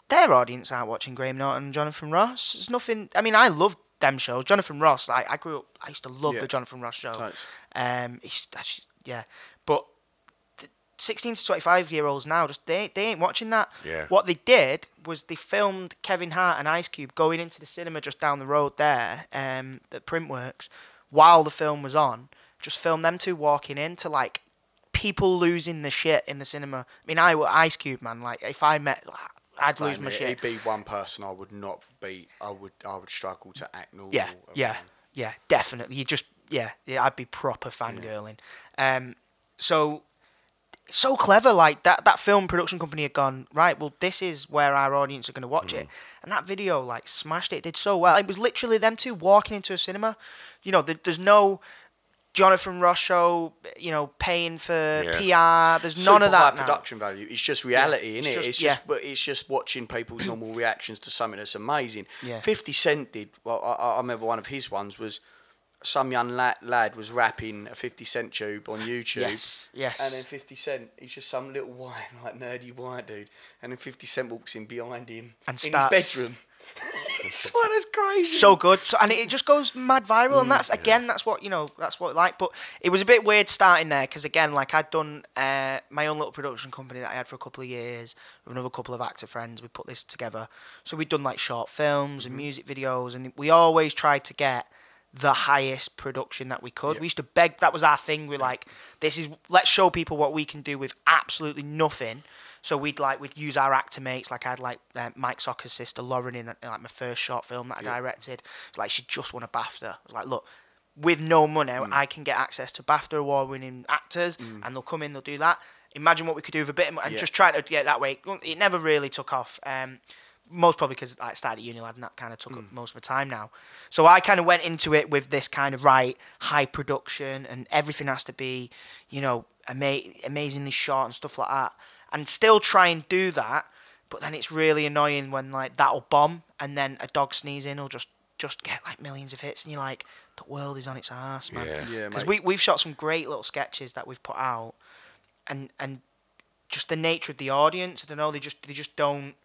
Their audience aren't watching Graham Norton and Jonathan Ross. There's nothing. I mean, I love them shows. Jonathan Ross. Like I grew up. I used to love Yeah. the Jonathan Ross show. Um, yeah, but 16 to 25 year olds now just they they ain't watching that. Yeah. What they did was they filmed Kevin Hart and Ice Cube going into the cinema just down the road there, um, at Printworks, while the film was on. Just filmed them two walking into like people losing the shit in the cinema. I mean, I were Ice Cube man. Like if I met, I'd lose my it- shit. It'd be one person I would not be. I would. I would struggle to act normal. Yeah, yeah, yeah, definitely. You just, yeah, yeah. I'd be proper fangirling. Um, so, so clever. Like that, that film production company had gone right. Well, this is where our audience are going to watch it, mm. and that video like smashed it. Did so well. It was literally them two walking into a cinema. You know, there, there's no. Jonathan Ross show, you know, paying for PR. There's none of that high now. production value. It's just reality, It's innit? just- it's yeah. just, but it's just watching people's normal reactions to something that's amazing. Yeah. Fifty Cent did. Well, I, I remember one of his ones was some young lad, lad was rapping a Fifty Cent tube on YouTube. Yes, yes. And then Fifty Cent, he's just some little white, like nerdy white dude, and then Fifty Cent walks in behind him And in starts- his bedroom. it's like that's crazy. so good. So and it just goes mad viral, Mm, and that's again, that's what you know, that's what I like. But it was a bit weird starting there because again, like I'd done uh, my own little production company that I had for a couple of years with another couple of actor friends. We put this together, so we'd done like short films Mm-hmm. and music videos, and we always tried to get the highest production that we could. We used to beg. That was our thing. We're like, this is let's show people what we can do with absolutely nothing. So we'd like we'd use our actor mates. Like I had like uh, Mike Socha's sister Lauren in, uh, like my first short film that I directed. It's like she just won a BAFTA. I was like, look, with no money, I can get access to BAFTA award-winning actors, and they'll come in, they'll do that. Imagine what we could do with a bit, of, and Yeah. just trying to get that way. It never really took off. Um, most probably because I started at Unilad and that kind of took up hmm. most of my time now. So I kind of went into it with this kind of right high production and everything has to be, you know, ama- amazingly short and stuff like that. And still try and do that, but then it's really annoying when like that'll bomb and then a dog sneezing will just just get like millions of hits and you're like, the world is on its ass, man. Yeah. Yeah, Because mate. we we've shot some great little sketches that we've put out, and and just the nature of the audience. I don't know. They just they just don't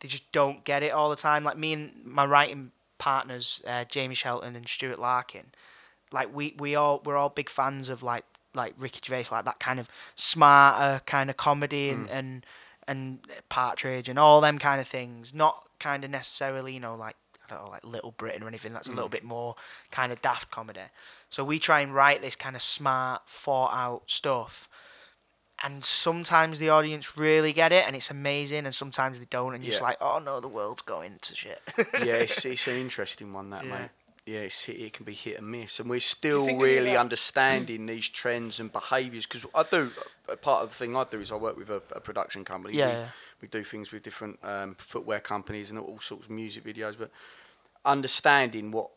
they just don't get it all the time. Like me and my writing partners, uh, Jamie Shelton and Stuart Larkin, like we we all we're all big fans of like like Ricky Gervais, like that kind of smarter kind of comedy and and and Partridge and all them kind of things. Not kind of necessarily, you know, like I don't know, like Little Britain or anything. That's a little bit more kind of daft comedy. So we try and write this kind of smart, thought out stuff. And sometimes the audience really get it, and it's amazing, and sometimes they don't, and you're just like, oh no, the world's going to shit. yeah, it's, it's an interesting one, that Yeah. mate. Yeah, it's, it can be hit and miss, and we're still think any of really that- understanding these trends and behaviours. Because I do part of the thing I do is I work with a, a production company. Yeah, we, yeah. we do things with different um, footwear companies and all sorts of music videos, but understanding what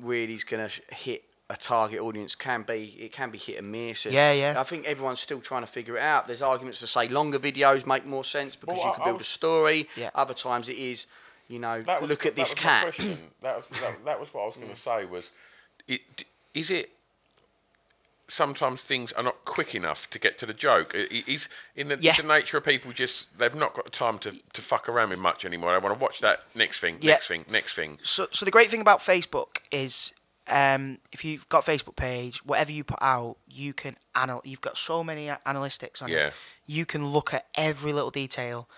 really is going to hit a target audience can be it can be hit and miss. and Yeah, yeah. I think everyone's still trying to figure it out. There's arguments to say longer videos make more sense because Well, you I- can I build a story. Yeah. Other times it is, you know, was- look at this cat. That was that, that was what I was going to mm. say. Was it is it sometimes things are not quick enough to get to the joke. I- i- Is in the, Yeah. it's the nature of people just they've not got the time to, to fuck around with much anymore. I want to watch that next thing, Yeah. next thing, next thing. So, so the great thing about Facebook is, um, if you've got a Facebook page, whatever you put out, you can anal. You've got so many analytics on Yeah. it. You can look at every little detail.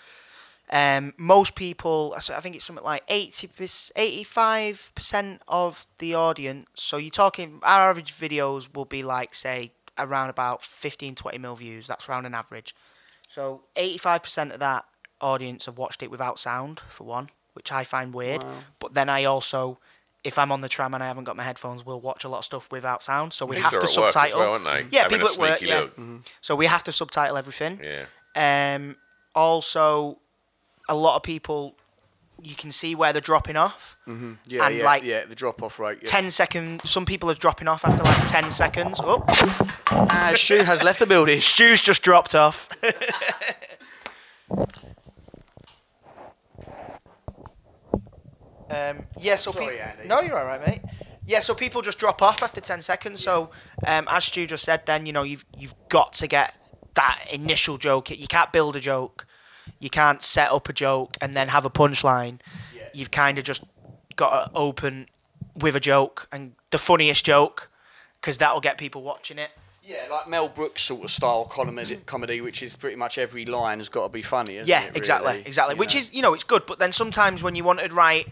Um, most people, I think it's something like 80 85 percent of the audience. So you're talking, our average videos will be like, say, around about 15, 20 mil views. That's around an average. So 85% of that audience have watched it without sound, for one, which I find weird. Wow. But then I also, if I'm on the tram and I haven't got my headphones, we'll watch a lot of stuff without sound. So we People have to at work as subtitle. well, aren't? Yeah, Having people at work. sneaky Yeah. look. So we have to subtitle everything. Yeah. Um, also, a lot of people, you can see where they're dropping off. Mm-hmm. Yeah, and yeah, like yeah. The drop off right. Yeah. 10 seconds. Some people are dropping off after like 10 seconds. Oh, Ah, Stu has left the building. Stu's just dropped off. um, yeah, so Sorry, peop- Andy. No, you're all right, mate. Yeah, so people just drop off after 10 seconds. So, um, as Stu just said, then you know you've you've got to get that initial joke. You can't build a joke. You can't set up a joke and then have a punchline. You've kind of just got to open with a joke and the funniest joke because that'll get people watching it. Yeah, like Mel Brooks sort of style comedy, comedy, which is pretty much every line has got to be funny. Yeah, it, exactly, really? exactly. You Which know? is, you know, it's good. But then sometimes when you want to write,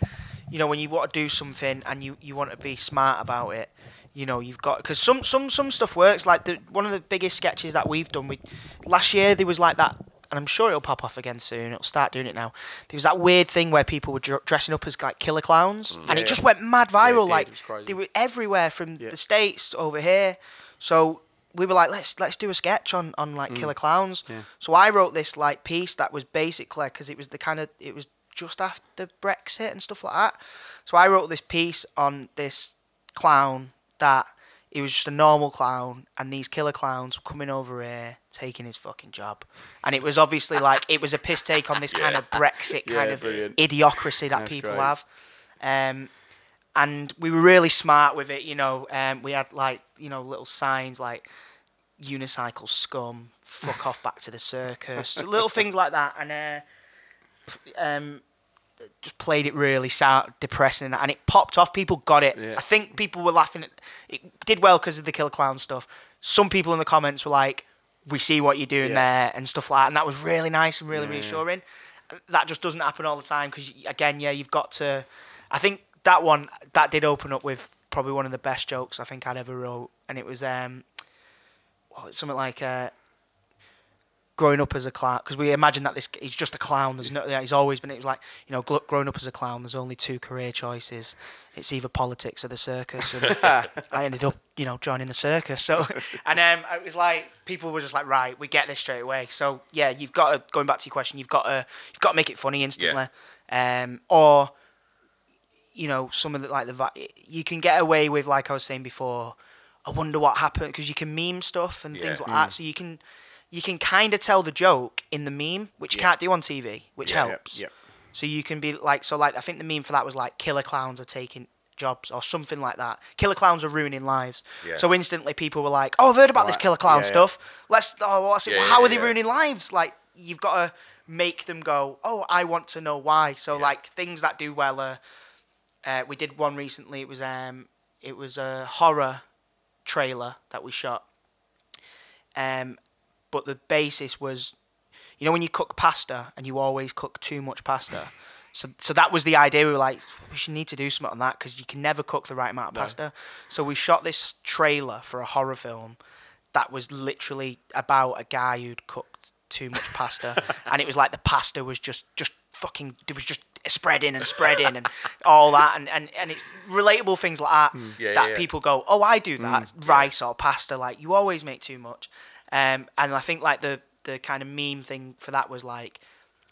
you know, when you want to do something and you, you want to be smart about it, you know, you've got because some some some stuff works. Like the one of the biggest sketches that we've done. We last year there was like that, and I'm sure it'll pop off again soon. It'll start doing it now. There was that weird thing where people were dr- dressing up as like killer clowns, and Yeah. it just went mad viral. did. like It was crazy. they were everywhere from the states to over here. So we were like, let's let's do a sketch on on like Mm. killer clowns. So I wrote this like piece that was basically because it was the kind of it was just after Brexit and stuff like that. So I wrote this piece on this clown that he was just a normal clown, and these killer clowns were coming over here taking his fucking job, and it was obviously like it was a piss take on this kind of Brexit kind Yeah, of brilliant. idiocracy that That's people great. have. Um, and we were really smart with it, you know. Um, we had like you know little signs like unicycle scum, fuck off back to the circus, little things like that, and uh, um, just played it really sad, depressing, and it popped off. People got it. Yeah. I think people were laughing. At, it did well because of the killer clown stuff. Some people in the comments were like, "We see what you're doing Yeah. there" and stuff like that, and that was really nice and really Yeah. reassuring. That just doesn't happen all the time because again, yeah, you've got to. I think that one that did open up with probably one of the best jokes I think I'd ever wrote, and it was um, what, something like uh, growing up as a clown because we imagine that this he's just a clown. There's no, yeah, he's always been. It was like you know, gl- growing up as a clown. There's only two career choices. It's either politics or the circus. And I ended up, you know, joining the circus. So, and um, it was like people were just like, right, we get this straight away. So yeah, you've got to going back to your question. You've got to you've got to make it funny instantly. Um, or you know, some of the like the you can get away with like I was saying before. I wonder what happened because you can meme stuff and things Yeah. like that. So you can you can kind of tell the joke in the meme, which you can't do on TV, which Yeah, helps. yeah. So you can be like, so like I think the meme for that was like killer clowns are taking jobs or something like that. Killer clowns are ruining lives. Yeah. So instantly people were like, oh, I've heard about this killer clown stuff. Let's, oh, what's it? How are they ruining lives? Like you've got to make them go, oh, I want to know why. So like things that do well are, uh, we did one recently. It was um, it was a horror trailer that we shot. Um, but the basis was, you know, when you cook pasta and you always cook too much pasta. So, so that was the idea. We were like, we should need to do something on that because you can never cook the right amount of pasta. So we shot this trailer for a horror film that was literally about a guy who'd cooked too much pasta, and it was like the pasta was just just fucking. It was just spreading and spreading and all that, and, and, and it's relatable things like that mm. Yeah, that yeah, yeah. people go, oh, I do that mm. rice or pasta. Like you always make too much, um, and I think like the the kind of meme thing for that was like,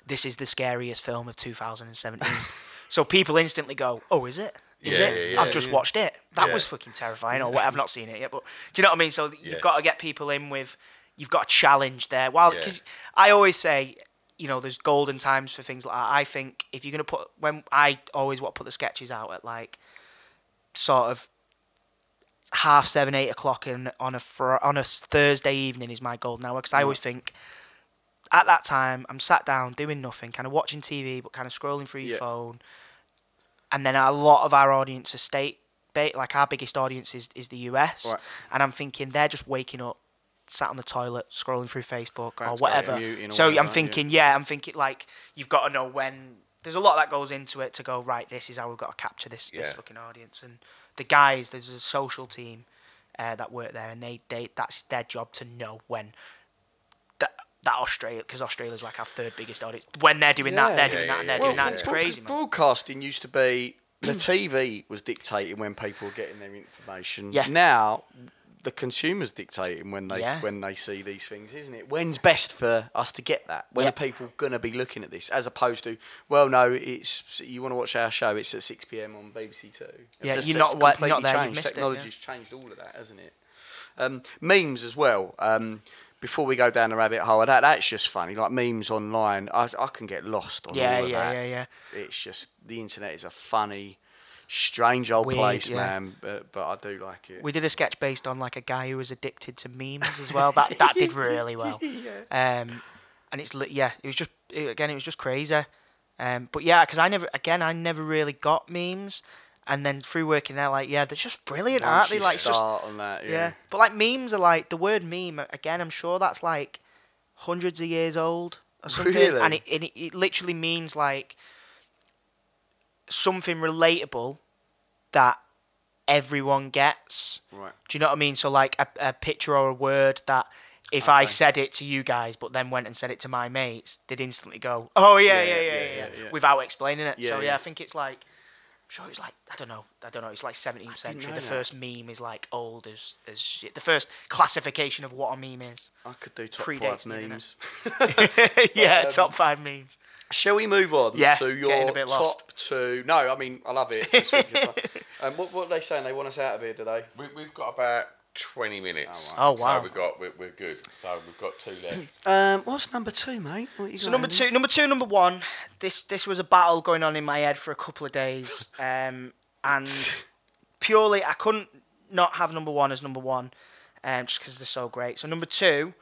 this is the scariest film of 2017. so people instantly go, oh, is it? Is Yeah, it? yeah, yeah, I've just watched it. That was fucking terrifying. Or what? I've not seen it yet, but do you know what I mean? So you've got to get people in with, you've got a challenge there. While I always say, you know, there's golden times for things like that. I think if you're gonna put when I always want to put the sketches out at like, sort of half seven, eight o'clock in, on a fr- on a Thursday evening is my golden hour because I always think at that time I'm sat down doing nothing, kind of watching TV but kind of scrolling through your Yeah. phone, and then a lot of our audience are state ba- like our biggest audience is, is the US, Right. and I'm thinking they're just waking up, sat on the toilet scrolling through Facebook or whatever. muting or So whatever, I'm yeah. thinking, yeah, I'm thinking like you've got to know when. There's a lot that goes into it to go right. This is how we've got to capture this this Yeah. fucking audience. And the guys, there's a social team uh, that work there, and they, they that's their job to know when that that Australia because Australia's like our third biggest audience. When they're doing that, they're doing that, and they're doing that. It's crazy, man. Broadcasting used to be the TV was dictating when people were getting their information. Yeah. Now the consumers dictating when they Yeah. when they see these things, isn't it? When's best for us to get that? When Yeah. are people gonna be looking at this? As opposed to, well, no, it's you want to watch our show. It's at six pm on BBC Two. Yeah, Just- you're not wa- not there, changed. missed it, yeah. Technology's changed all of that, hasn't it? Um, memes as well. Um, before we go down the rabbit hole, that that's just funny. Like memes online, I, I can get lost on Yeah, all of yeah, that. yeah, yeah. It's just the internet is a funny, strange old Weird, place, yeah. man. But but I do like it. We did a sketch based on like a guy who was addicted to memes as well. That that did really well. Um, and it's li- yeah, it was just it, again, it was just crazy. Um, but yeah, because I never again, I never really got memes. And then through working there, like yeah, they're just brilliant, Once aren't they? Like just start on that, yeah. But like memes are like the word meme again. I'm sure that's like hundreds of years old or something, Really? and it, and it it literally means like something relatable that everyone gets. Right. Do you know what I mean? So like a, a picture or a word that if I said it to you guys, but then went and said it to my mates, they'd instantly go, "Oh yeah, yeah, yeah, yeah,", yeah, yeah. without explaining it. Yeah, so yeah, yeah. I think it's like. I'm sure it's like I don't know. I don't know. It's like 17th century. The that. first meme is like old as as shit. The first classification of what a meme is. I could do top Predates five memes. yeah, top five memes. Shall we move on Yeah, to getting a your bit top lost. two? No, I mean I love it. This week is like- um, what, what are they saying? They want us out of here today. We, we've got about 20 minutes. Oh, wow. So we've got, we're, we're good. So we've got two left. Um, what's number two, mate? What you So number two, number two, number one. This this was a battle going on in my head for a couple of days, um, and purely I couldn't not have number one as number one, um, just because they're so great. So number two,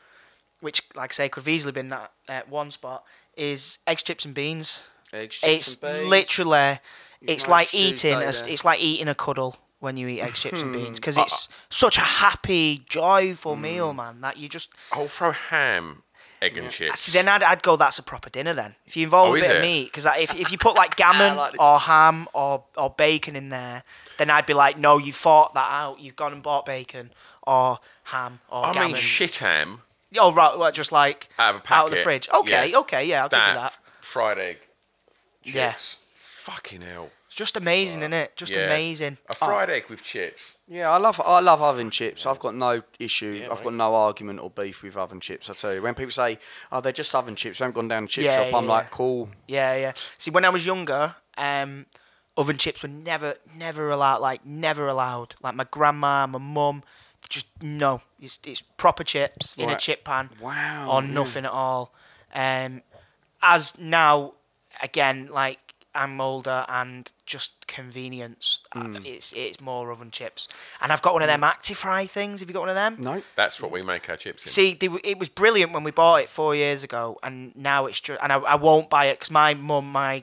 which like I say could have easily been that uh, one spot, is eggs, chips, and beans. Eggs, chips It's and beans. literally, it's like eating, a, it's like eating a cuddle when you eat eggs, chips, and beans, because Hmm. it's such a happy, joyful meal, man. That you just I'll throw ham, egg and chips. See, then I'd, I'd go. That's a proper dinner. Then if you involve Oh, a is bit of meat, because if if you put like gammon like this. or ham or or bacon in there, then I'd be like, no, you fought that out. You've gone and bought bacon or ham or I gammon. mean, shit ham. Oh right, well, just like Out of a out of the fridge. Okay, Yeah. okay, yeah, I'll give you that. Fried egg. Chips. Yeah. Fucking hell. It's just amazing, isn't it? Just Yeah. amazing. A fried egg with chips. Yeah, I love I love oven chips. I've got no issue. I've got no argument or beef with oven chips. I tell you, when people say, "Oh, they're just oven chips," I haven't gone down to chip Yeah, shop. I'm yeah, like, cool. Yeah, yeah. See, when I was younger, um, oven chips were never, never allowed. Like, never allowed. Like my grandma, my mum, just no. It's, it's proper chips in a chip pan. Wow, Or yeah. nothing at all. Um, as now, again, like I'm older and just convenience. uh, Hmm. It's it's more oven chips. And I've got one of them Actifry things. Have you got one of them? No. That's what we make our chips in. See, they, it was brilliant when we bought it four years ago, and now it's just. And I, I won't buy it because my mum, my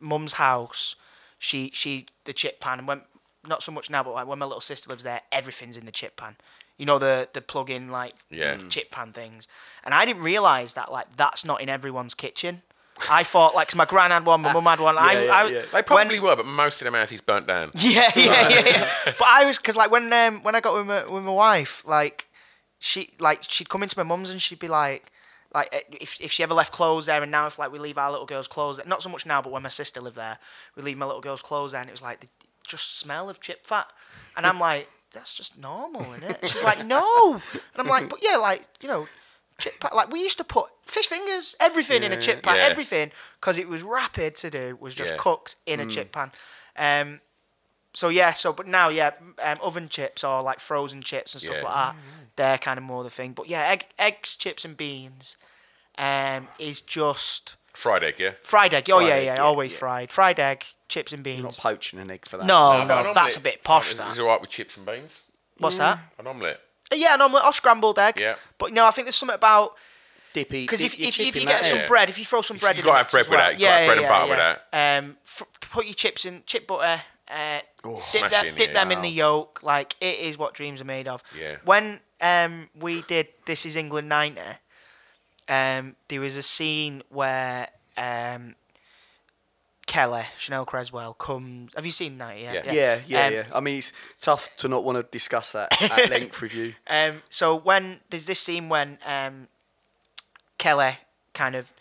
mum's house, she she the chip pan, and when not so much now, but like when my little sister lives there, everything's in the chip pan. You know the the plug-in like Yeah. chip pan things, and I didn't realise that like that's not in everyone's kitchen. I thought like 'cause my gran had one, my mum had one. I, yeah, I, yeah. They when- probably were, but most of them houses burnt down. yeah, yeah, yeah, yeah. But I was because like when um, when I got with my with my wife, like she like she'd come into my mum's and she'd be like like eh, if if she ever left clothes there, and now if like we leave our little girl's clothes, there, not so much now, but when my sister lived there, we leave my little girl's clothes there, and it was like the just smell of chip fat, and I'm like. That's just normal, isn't it? She's like, no, and I'm like, but yeah, like you know, chip pat. Like we used to put fish fingers, everything in a chip pan, Yeah. everything, because it was rapid to do. Was just Yeah. cooked in a chip pan. Um, so yeah, so but now yeah, um, oven chips or like frozen chips and stuff Yeah. like that. They're kind of more the thing. But yeah, egg, eggs, chips, and beans um, is just Fried egg, yeah? fried egg. Oh Fried yeah, egg, yeah, yeah, always yeah. fried. Fried egg, chips, and You're not beans. poaching an egg for that. No, but no, that's a bit so posh. Is, that. is it alright with chips and beans? What's that? An omelette. Yeah, an omelette or scrambled egg. Yeah. But you no, I think there's something about Dippy. because if, if, if you get that. some Yeah. bread, if you throw some You bread in gotta have bread with well. that. You gotta bread and butter with that. Um, put your chips in chip butter. Uh, dip Smash them, it in dip here, them in the yolk. Like it is what dreams are made of. Yeah. When um we did This Is England ninety, um there was a scene where um Kelly Chanel Cresswell comes. Have you seen ninety? Yeah, yeah, yeah, Um, yeah. I mean, it's tough to not want to discuss that at length with you. Um, so when there's this scene when um, Kelly kind of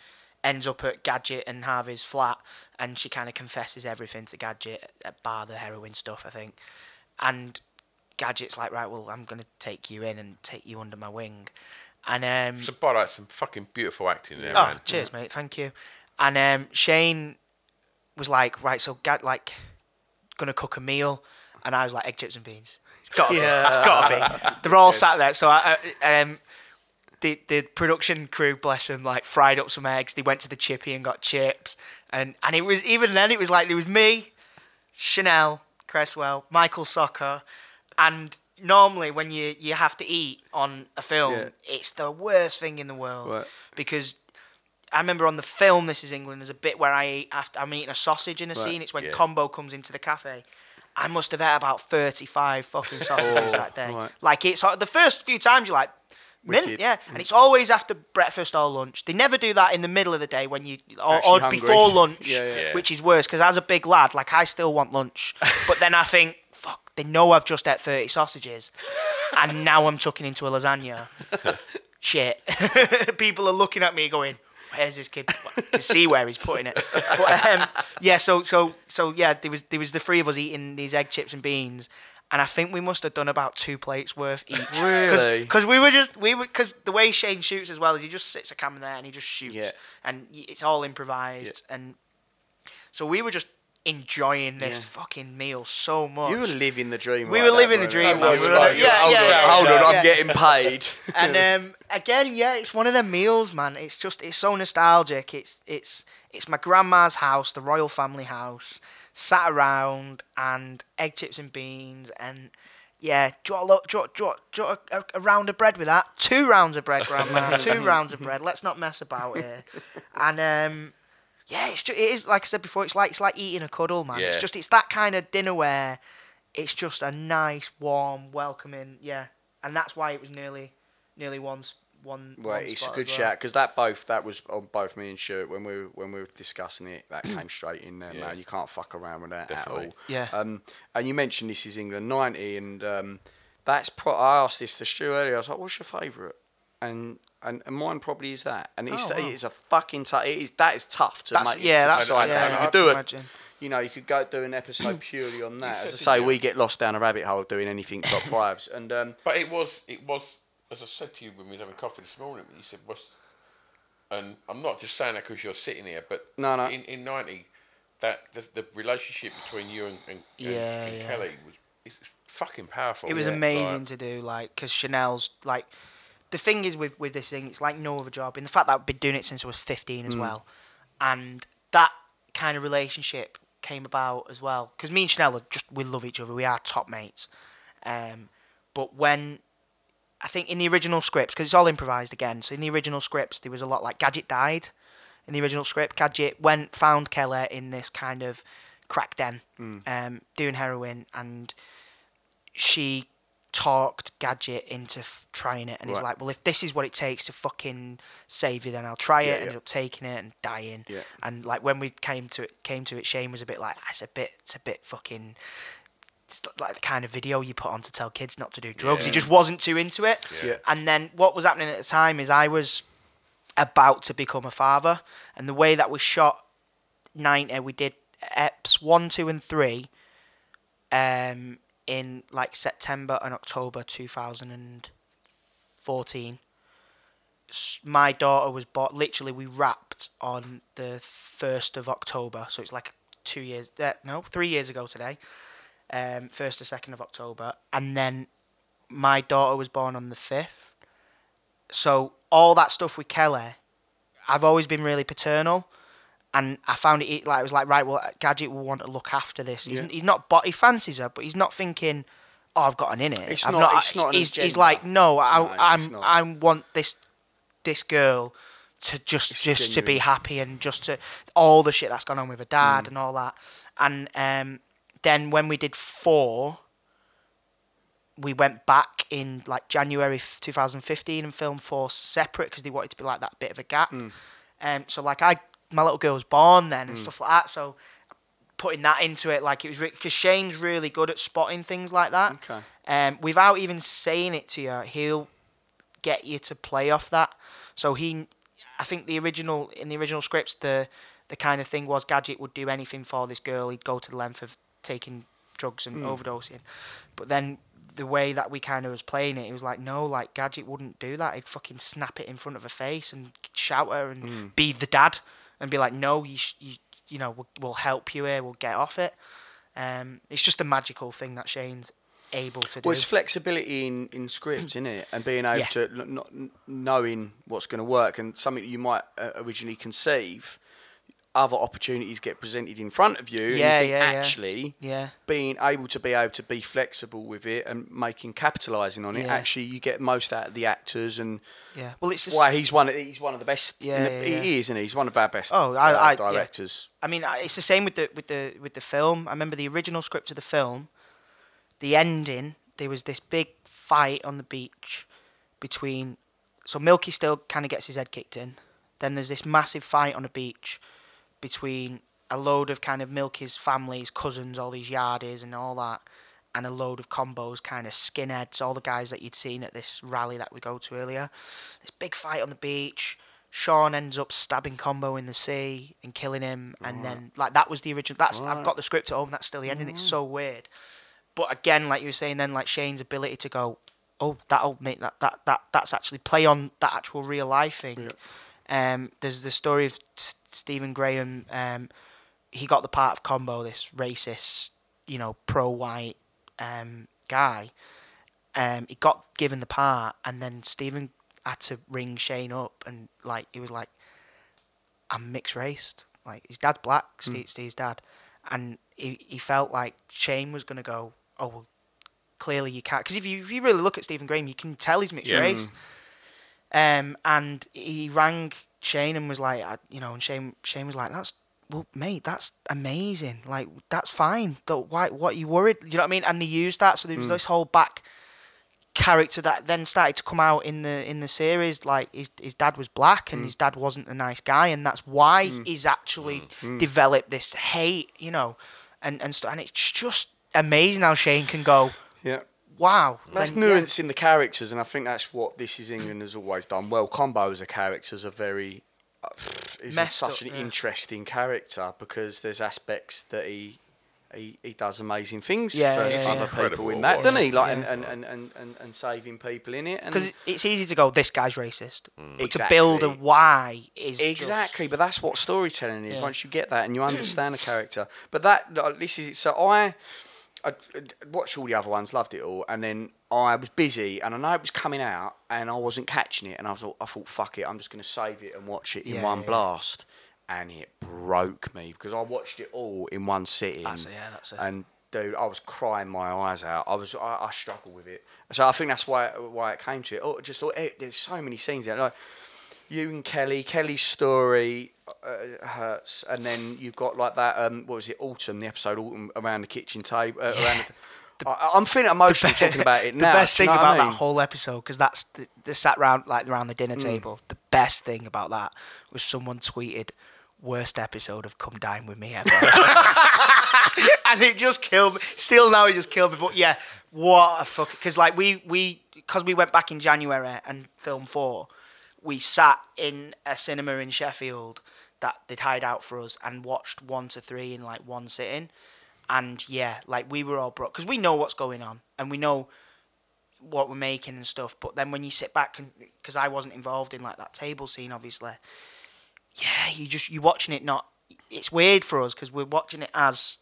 ends up at Gadget and Harvey's flat, and she kind of confesses everything to Gadget, bar the heroin stuff, I think. And Gadget's like, right, well, I'm gonna take you in and take you under my wing, and um, So, by like some fucking beautiful acting there, oh, man. cheers, mate, thank you. And um, Shane was like, right, so Gad like gonna cook a meal, and I was like, egg chips and beans. It's got to be. Yeah. That's got to be. They're all sat there. So I, I- um, the the production crew, bless them, like fried up some eggs. They went to the chippy and got chips, and and it was even then it was like there was me, Chanel Cresswell, Michael Socha, and normally when you you have to eat on a film, Yeah. it's the worst thing in the world Right. because I remember on the film This Is England, there's a bit where I eat after I'm eating a sausage in a scene. It's when Yeah. Combo comes into the cafe. I must have had about 35 fucking sausages oh, that day. right. Like it's the first few times you're like, mint, Wicked. yeah, and mm. it's always after breakfast or lunch. They never do that in the middle of the day when you or, or before lunch, Yeah, yeah. Yeah. which is worse because as a big lad, like I still want lunch, but then I think, fuck, they know I've just ate 30 sausages, and now I'm tucking into a lasagna. Shit, people are looking at me going. Where's this kid? I can see where he's putting it. But, um, yeah, so so so yeah, there was there was the three of us eating these egg chips and beans, and I think we must have done about two plates worth each. Really? Because we were just we were because the way Shane shoots as well is he just sits a camera there and he just shoots, Yeah. and it's all improvised, and so we were just enjoying this Yeah. fucking meal so much. You were living the dream. We right were now, living the dream, man. That We were like, living- yeah, hold yeah, on, yeah, hold on, yeah. I'm getting paid. and um, again, yeah, it's one of the meals, man. It's just it's so nostalgic. It's it's it's my grandma's house, the royal family house, sat around and egg chips and beans and. Yeah, do you want a, lo- do you want, do you want, do you want a, a round of bread with that? Two rounds of bread, Grandma. Two rounds of bread. Let's not mess about here. And um, yeah, it's just, it is like I said before. It's like it's like eating a cuddle, man. It's just it's that kind of dinner where it's just a nice, warm, welcoming. Yeah, and that's why it was nearly, nearly once one. Well, one it's a good as well. shout because that both that was on both me and Shirt when we were, when we were discussing it. That came straight in there, Yeah. man. You can't fuck around with that Definitely. at all. Yeah. Um, and you mentioned this is England '90, and um, that's pro- I asked this to Stu earlier. I was like, "What's your favourite?" And, and and mine probably is that. And it's Oh, wow. it's a fucking tough. It is that is tough to That's make. yeah, to that's decide yeah. that. You I could do can it. imagine. You know, you could go do an episode purely on that. As I say, we get lost down a rabbit hole doing anything top fives. And um, But it was, it was, as I said to you when we was having coffee this morning, you said, what's, and I'm not just saying that because you're sitting here, but No, no. in, in 90, that the, the relationship between you and, and, and- Yeah, and yeah. Kelly was it's fucking powerful. It was Yeah. amazing Like, to do, like, because Chanel's like. The thing is with with this thing, it's like no other job. In the fact that I've been doing it since I was 15 Mm. as well, and that kind of relationship came about as well. Because me and Chanel are just we love each other. We are top mates. Um, but when I think in the original scripts, because it's all improvised again. So in the original scripts, there was a lot like Gadget died. In the original script, Gadget went found Keller in this kind of crack den, um, doing heroin, and she talked Gadget into f- trying it, and he's like, "Well, if this is what it takes to fucking save you, then I'll try Yeah, it." yeah. Ended up taking it and dying. Yeah. And like when we came to it, came to it, Shane was a bit like, "Ah, "It's a bit, it's a bit fucking." It's like the kind of video you put on to tell kids not to do drugs. He just wasn't too into it. Yeah. And then what was happening at the time is I was about to become a father, and the way that we shot ninety, we did eps one, two, and three, um, in like September and October two thousand and fourteen. My daughter was bought. Literally, we wrapped on the first of October, so it's like two years. Uh, no, three years ago today. Um, first or second of October, and then my daughter was born on the fifth. So all that stuff with Kelly, I've always been really paternal, and I found it like I was like right, well, Gadget will want to look after this. He's, Yeah. he's not, but he fancies her, but he's not thinking, oh, I've got an in it. It's I've not- it's not an He's, he's like, no, I, No, I'm. I want this, this girl to just, It's just to be happy and just to all the shit that's gone on with her dad Mm. and all that. And um, then when we did four, we went back in like January 2015 and filmed four separate because they wanted to be like that bit of a gap. Mm. Um, so like I, my little girl was born then and stuff like that. So putting that into it, like it was because Shane's really good at spotting things like that. Okay. Um, without even saying it to you, he'll get you to play off that. So he, I think the original in the original scripts, the the kind of thing was Gadget would do anything for this girl. He'd go to the length of taking drugs and Mm. overdosing. But then the way that we kind of was playing it, it was like no, like Gadget wouldn't do that. He'd fucking snap it in front of her face and shout her and Mm. be the dad and be like, no, you sh- you you know we'll, we'll help you here. We'll get off it. Um, it's just a magical thing that Shane's able to do. Well, it's flexibility in, in scripts, isn't it? And being able Yeah. to not knowing what's going to work and something that you might uh, originally conceive, other opportunities get presented in front of you. and you Yeah, think, yeah, yeah. actually, Yeah. being able to be able to be flexible with it and making capitalising on it. Yeah. Actually, you get most out of the actors and. Yeah. Well, it's just- why he's one. Of, he's one of the best. Yeah, the- yeah, he yeah. is, isn't he? He's one of our best. Oh, I, uh, I, yeah. directors. I mean, it's the same with the with the with the film. I remember the original script of the film. The ending, there was this big fight on the beach between. So Milky still kind of gets his head kicked in. Then there's this massive fight on the beach between a load of kind of Milky's families, cousins, all these yardies and all that, and a load of combos, kind of skinheads, all the guys that you'd seen at this rally that we go to earlier. This big fight on the beach. Sean ends up stabbing Combo in the sea and killing him, and then like that was the original. That's I've got the script at home. That's still the ending. It's mm. so weird. But again, like you were saying, then like Shane's ability to go, oh, that'll make that that that that's actually play on that actual real life thing. Um, there's the story of S- Stephen Graham. Um, he got the part of Combo, this racist, you know, pro-white um, guy. Um, he got given the part, and then Stephen had to ring Shane up, and like he was like, "I'm mixed raced. Like his dad's black, Steve, Steve's dad, and he he felt like Shane was gonna go, oh well, clearly you can't, because if you if you really look at Stephen Graham, you can tell he's mixed Yeah. race. Um, and he rang Shane and was like, I, you know, and Shane Shane was like, that's well, mate, that's amazing. Like that's fine. Don't, why? What are you worried? You know what I mean? And they used that, so there was Mm. this whole back character that then started to come out in the in the series. Like his his dad was black, and his dad wasn't a nice guy, and that's why he's actually Mm. developed this hate. You know, and and st- and it's just amazing how Shane can go. Yeah. Wow, That's then, yeah. nuance in the characters, and I think that's what This Is England has always done well. Combo as a character is a very uh, is such up, an yeah. interesting character because there's aspects that he he, he does amazing things Yeah, for yeah, yeah. other people in that, doesn't he? Like Yeah. and, and, and, and, and, and saving people in it. because it's easy to go, this guy's racist, but to build a why is just- Exactly, but that's what storytelling is. Yeah. Once you get that and you understand a character, but that like, this is so I, I watched all the other ones, loved it all, and then I was busy and I know it was coming out and I wasn't catching it, and I thought I thought fuck it, I'm just going to save it and watch it in Yeah, one yeah, blast, and it broke me because I watched it all in one sitting. That's it, yeah, that's it. And dude, I was crying my eyes out. I was I, I struggle with it, so I think that's why why it came to it. Oh, just oh, eh, there's so many scenes there. Like, you and Kelly, Kelly's story uh, hurts, and then you've got like that. Um, what was it? Autumn, the episode Autumn around the kitchen table. Uh, around the, I, I'm feeling emotional talking about it the now. The best thing what I about mean? that whole episode, because that's the, the sat round like around the dinner Mm. table. The best thing about that was someone tweeted, "Worst episode of Come Dine with Me ever," and it just killed me. Still now, it just killed me. But yeah, what a fuck! Because like we we because we went back in January and filmed four, we sat in a cinema in Sheffield that they'd hide out for us and watched one to three in like one sitting. And yeah, like we were all broke because we know what's going on and we know what we're making and stuff. But then when you sit back and because I wasn't involved in like that table scene, obviously, yeah, you just you're watching it not. It's weird for us because we're watching it as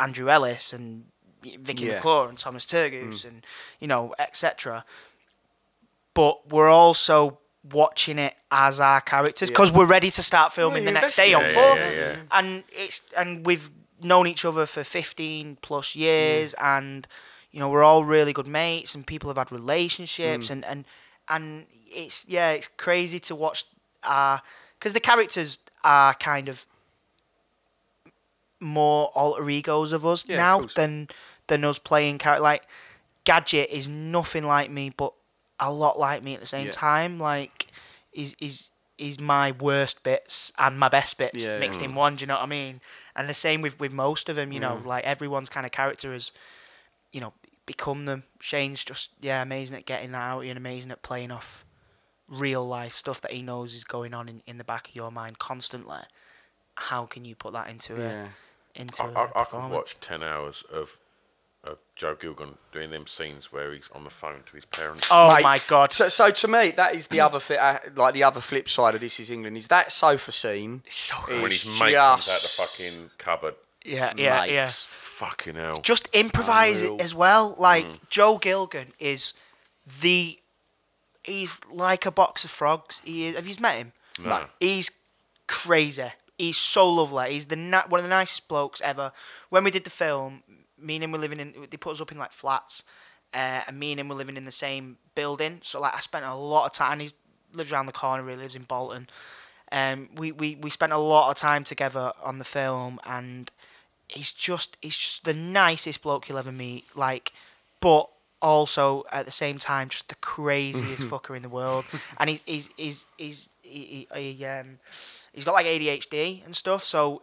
Andrew Ellis and Vicky Yeah. McClure and Thomas Turgoose mm. and you know etc. But we're also watching it as our characters because we're ready to start filming Yeah, the next day on invested. four, Yeah, yeah, yeah. and it's and we've known each other for fifteen plus years, and you know we're all really good mates and people have had relationships Mm. and and and it's yeah it's crazy to watch uh because the characters are kind of more alter egos of us Yeah, now course. than than us playing character like gadget is nothing like me but a lot like me at the same Yeah. time like he's he's he's my worst bits and my best bits Yeah, mixed yeah. in one do you know what i mean and the same with with most of them you know Mm. like everyone's kind of character is you know become them shane's just yeah amazing at getting that out you and amazing at playing off real life stuff that he knows is going on in, in the back of your mind constantly how can you put that into Yeah. a into I, a I, I could performance? watch 10 hours of of Joe Gilgun doing them scenes where he's on the phone to his parents. Oh Mate, my god! So, so to me, that is the other fi- uh, like the other flip side of this is England. Is that sofa scene? so when his mate comes out the fucking cupboard. Yeah, yeah, Mate. yeah. Fucking hell. Just improvise Unreal. it as well. Like Mm. Joe Gilgun is the he's like a box of frogs. He is, have you met him? No. He's crazy. He's so lovely. He's the ni- one of the nicest blokes ever. When we did the film, me and him were living in. They put us up in like flats, uh, and me and him were living in the same building. So like I spent a lot of time. He lives around the corner. He lives in Bolton. Um, we, we we spent a lot of time together on the film, and he's just he's just the nicest bloke you'll ever meet. Like, but also at the same time, just the craziest fucker in the world. And he's he's he's he's he, he, he, um, he's got like ADHD and stuff. So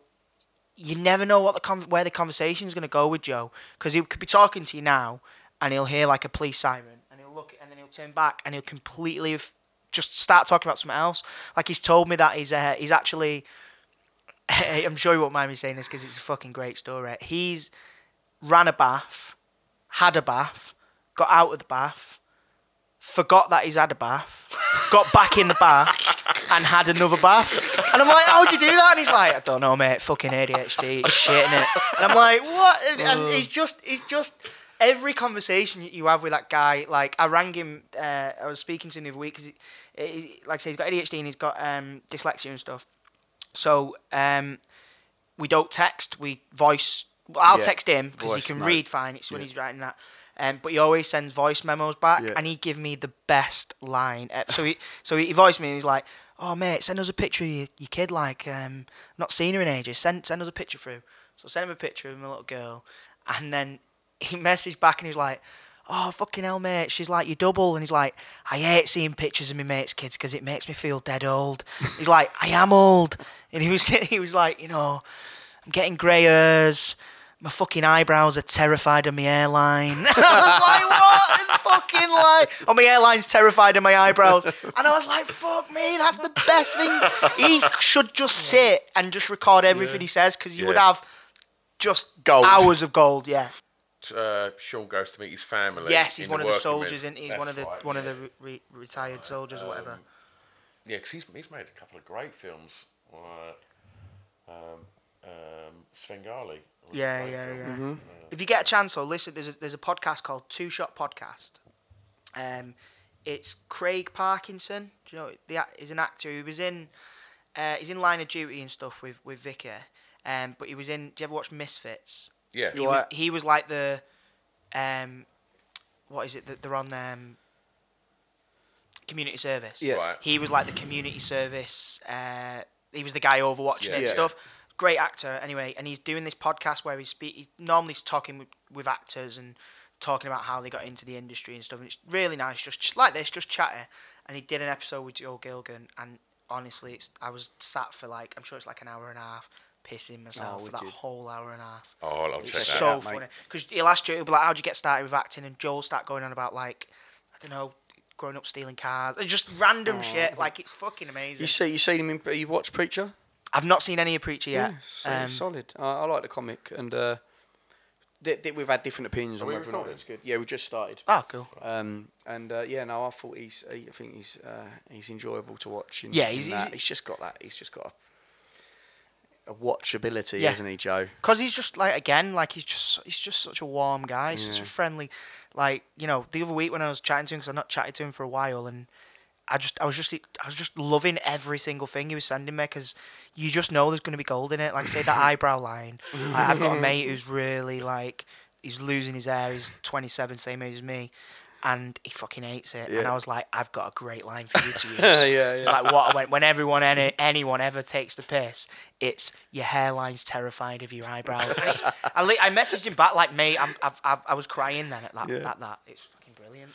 you never know what the con- where the conversation's going to go with Joe because he could be talking to you now, and he'll hear like a police siren, and he'll look, and then he'll turn back, and he'll completely have just start talking about something else. Like he's told me that he's uh, he's actually. I'm sure you won't mind me saying this because it's a fucking great story. He's ran a bath, had a bath, got out of the bath, forgot that he's had a bath, got back in the bath, and had another bath. And I'm like, how'd you do that? And he's like, I don't know, mate. Fucking ADHD, it's shit, innit? And I'm like, what? And, and he's just, he's just. Every conversation you have with that guy, like I rang him, uh, I was speaking to him the other week because, like I say, he's got ADHD and he's got um, dyslexia and stuff. So um, we don't text, we voice. I'll Yeah, text him because he can note. read fine. It's when he's writing that. Um, but he always sends voice memos back, Yeah. and he give me the best line. ever. So he, so he voiced me, and he's like, "Oh mate, send us a picture of your, your kid. Like, um, not seen her in ages. Send send us a picture through." So I sent him a picture of my little girl, and then he messaged back, and he's like. Oh fucking hell, mate! She's like your double, and he's like, I hate seeing pictures of my mates' kids because it makes me feel dead old. He's like, I am old, and he was he was like, you know, I'm getting grey hairs. My fucking eyebrows are terrified of my airline. I was like, what? fucking like, oh, my airline's terrified of my eyebrows. And I was like, fuck me, that's the best thing. He should just sit and just record everything he says because you would have just Gold. hours of gold. Yeah. Uh, Sean goes to meet his family. Yes, he's one of the soldiers, and he's That's one of the right, one of the re- re- retired soldiers or whatever. Yeah, because he's, he's made a couple of great films. Like, um, um, Svengali. Was a Yeah, great yeah, yeah. Mm-hmm. If you get a chance, though, listen. There's a, there's a podcast called Two Shot Podcast. Um, it's Craig Parkinson. Do you know? The act- he's an actor. He was in. Uh, he's in Line of Duty and stuff with with Vicky. Um, but he was in. Do you ever watch Misfits? Yeah. He was he was like the, um, what is it that they're on um, community service. Yeah. Right. He was like the community service. Uh, he was the guy overwatching Yeah. it and Yeah. stuff. Great actor, anyway. And he's doing this podcast where he's, spe- he's normally talking with, with actors and talking about how they got into the industry and stuff. And it's really nice, just, just like this, just chatting. And he did an episode with Joe Gilgun, and honestly, it's I was sat for like I'm sure it's like an hour and a half, pissing oh, myself Oh, for that wicked. whole hour and a half. Oh, I'll It's check that so out, mate. funny because he'll ask you, he'll be like, "How'd you get started with acting?" And Joel start going on about like, I don't know, growing up stealing cars, and just random shit. Like it's fucking amazing. You see, you seen him in. You watched Preacher? I've not seen any of Preacher yet. Yeah, so Um, solid. I, I like the comic, and uh, th- th- we've had different opinions on we whether or not it's good. Yeah, we just started. Oh, cool. Um, and uh, yeah, no, I thought he's. I think he's. Uh, he's enjoyable to watch. In, Yeah, he's- that. he's- he's just got that. He's just got a, a watchability, Yeah. hasn't he, Joe? Cause he's just like again, like he's just he's just such a warm guy, he's such a friendly. Like you know, the other week when I was chatting to him, because I've not chatted to him for a while, and I just I was just I was just loving every single thing he was sending me, because you just know there's going to be gold in it. Like say that eyebrow line. I, I've got a mate who's really like he's losing his hair. He's 27, same age as me. And he fucking hates it, and I was like, "I've got a great line for you to use." Yeah, It's like what when, when everyone any, anyone ever takes the piss, it's your hairline's terrified of your eyebrows. I, I messaged him back like, "Mate, I'm, I've, I've, I was crying then at that, Yeah. at that. It's fucking brilliant."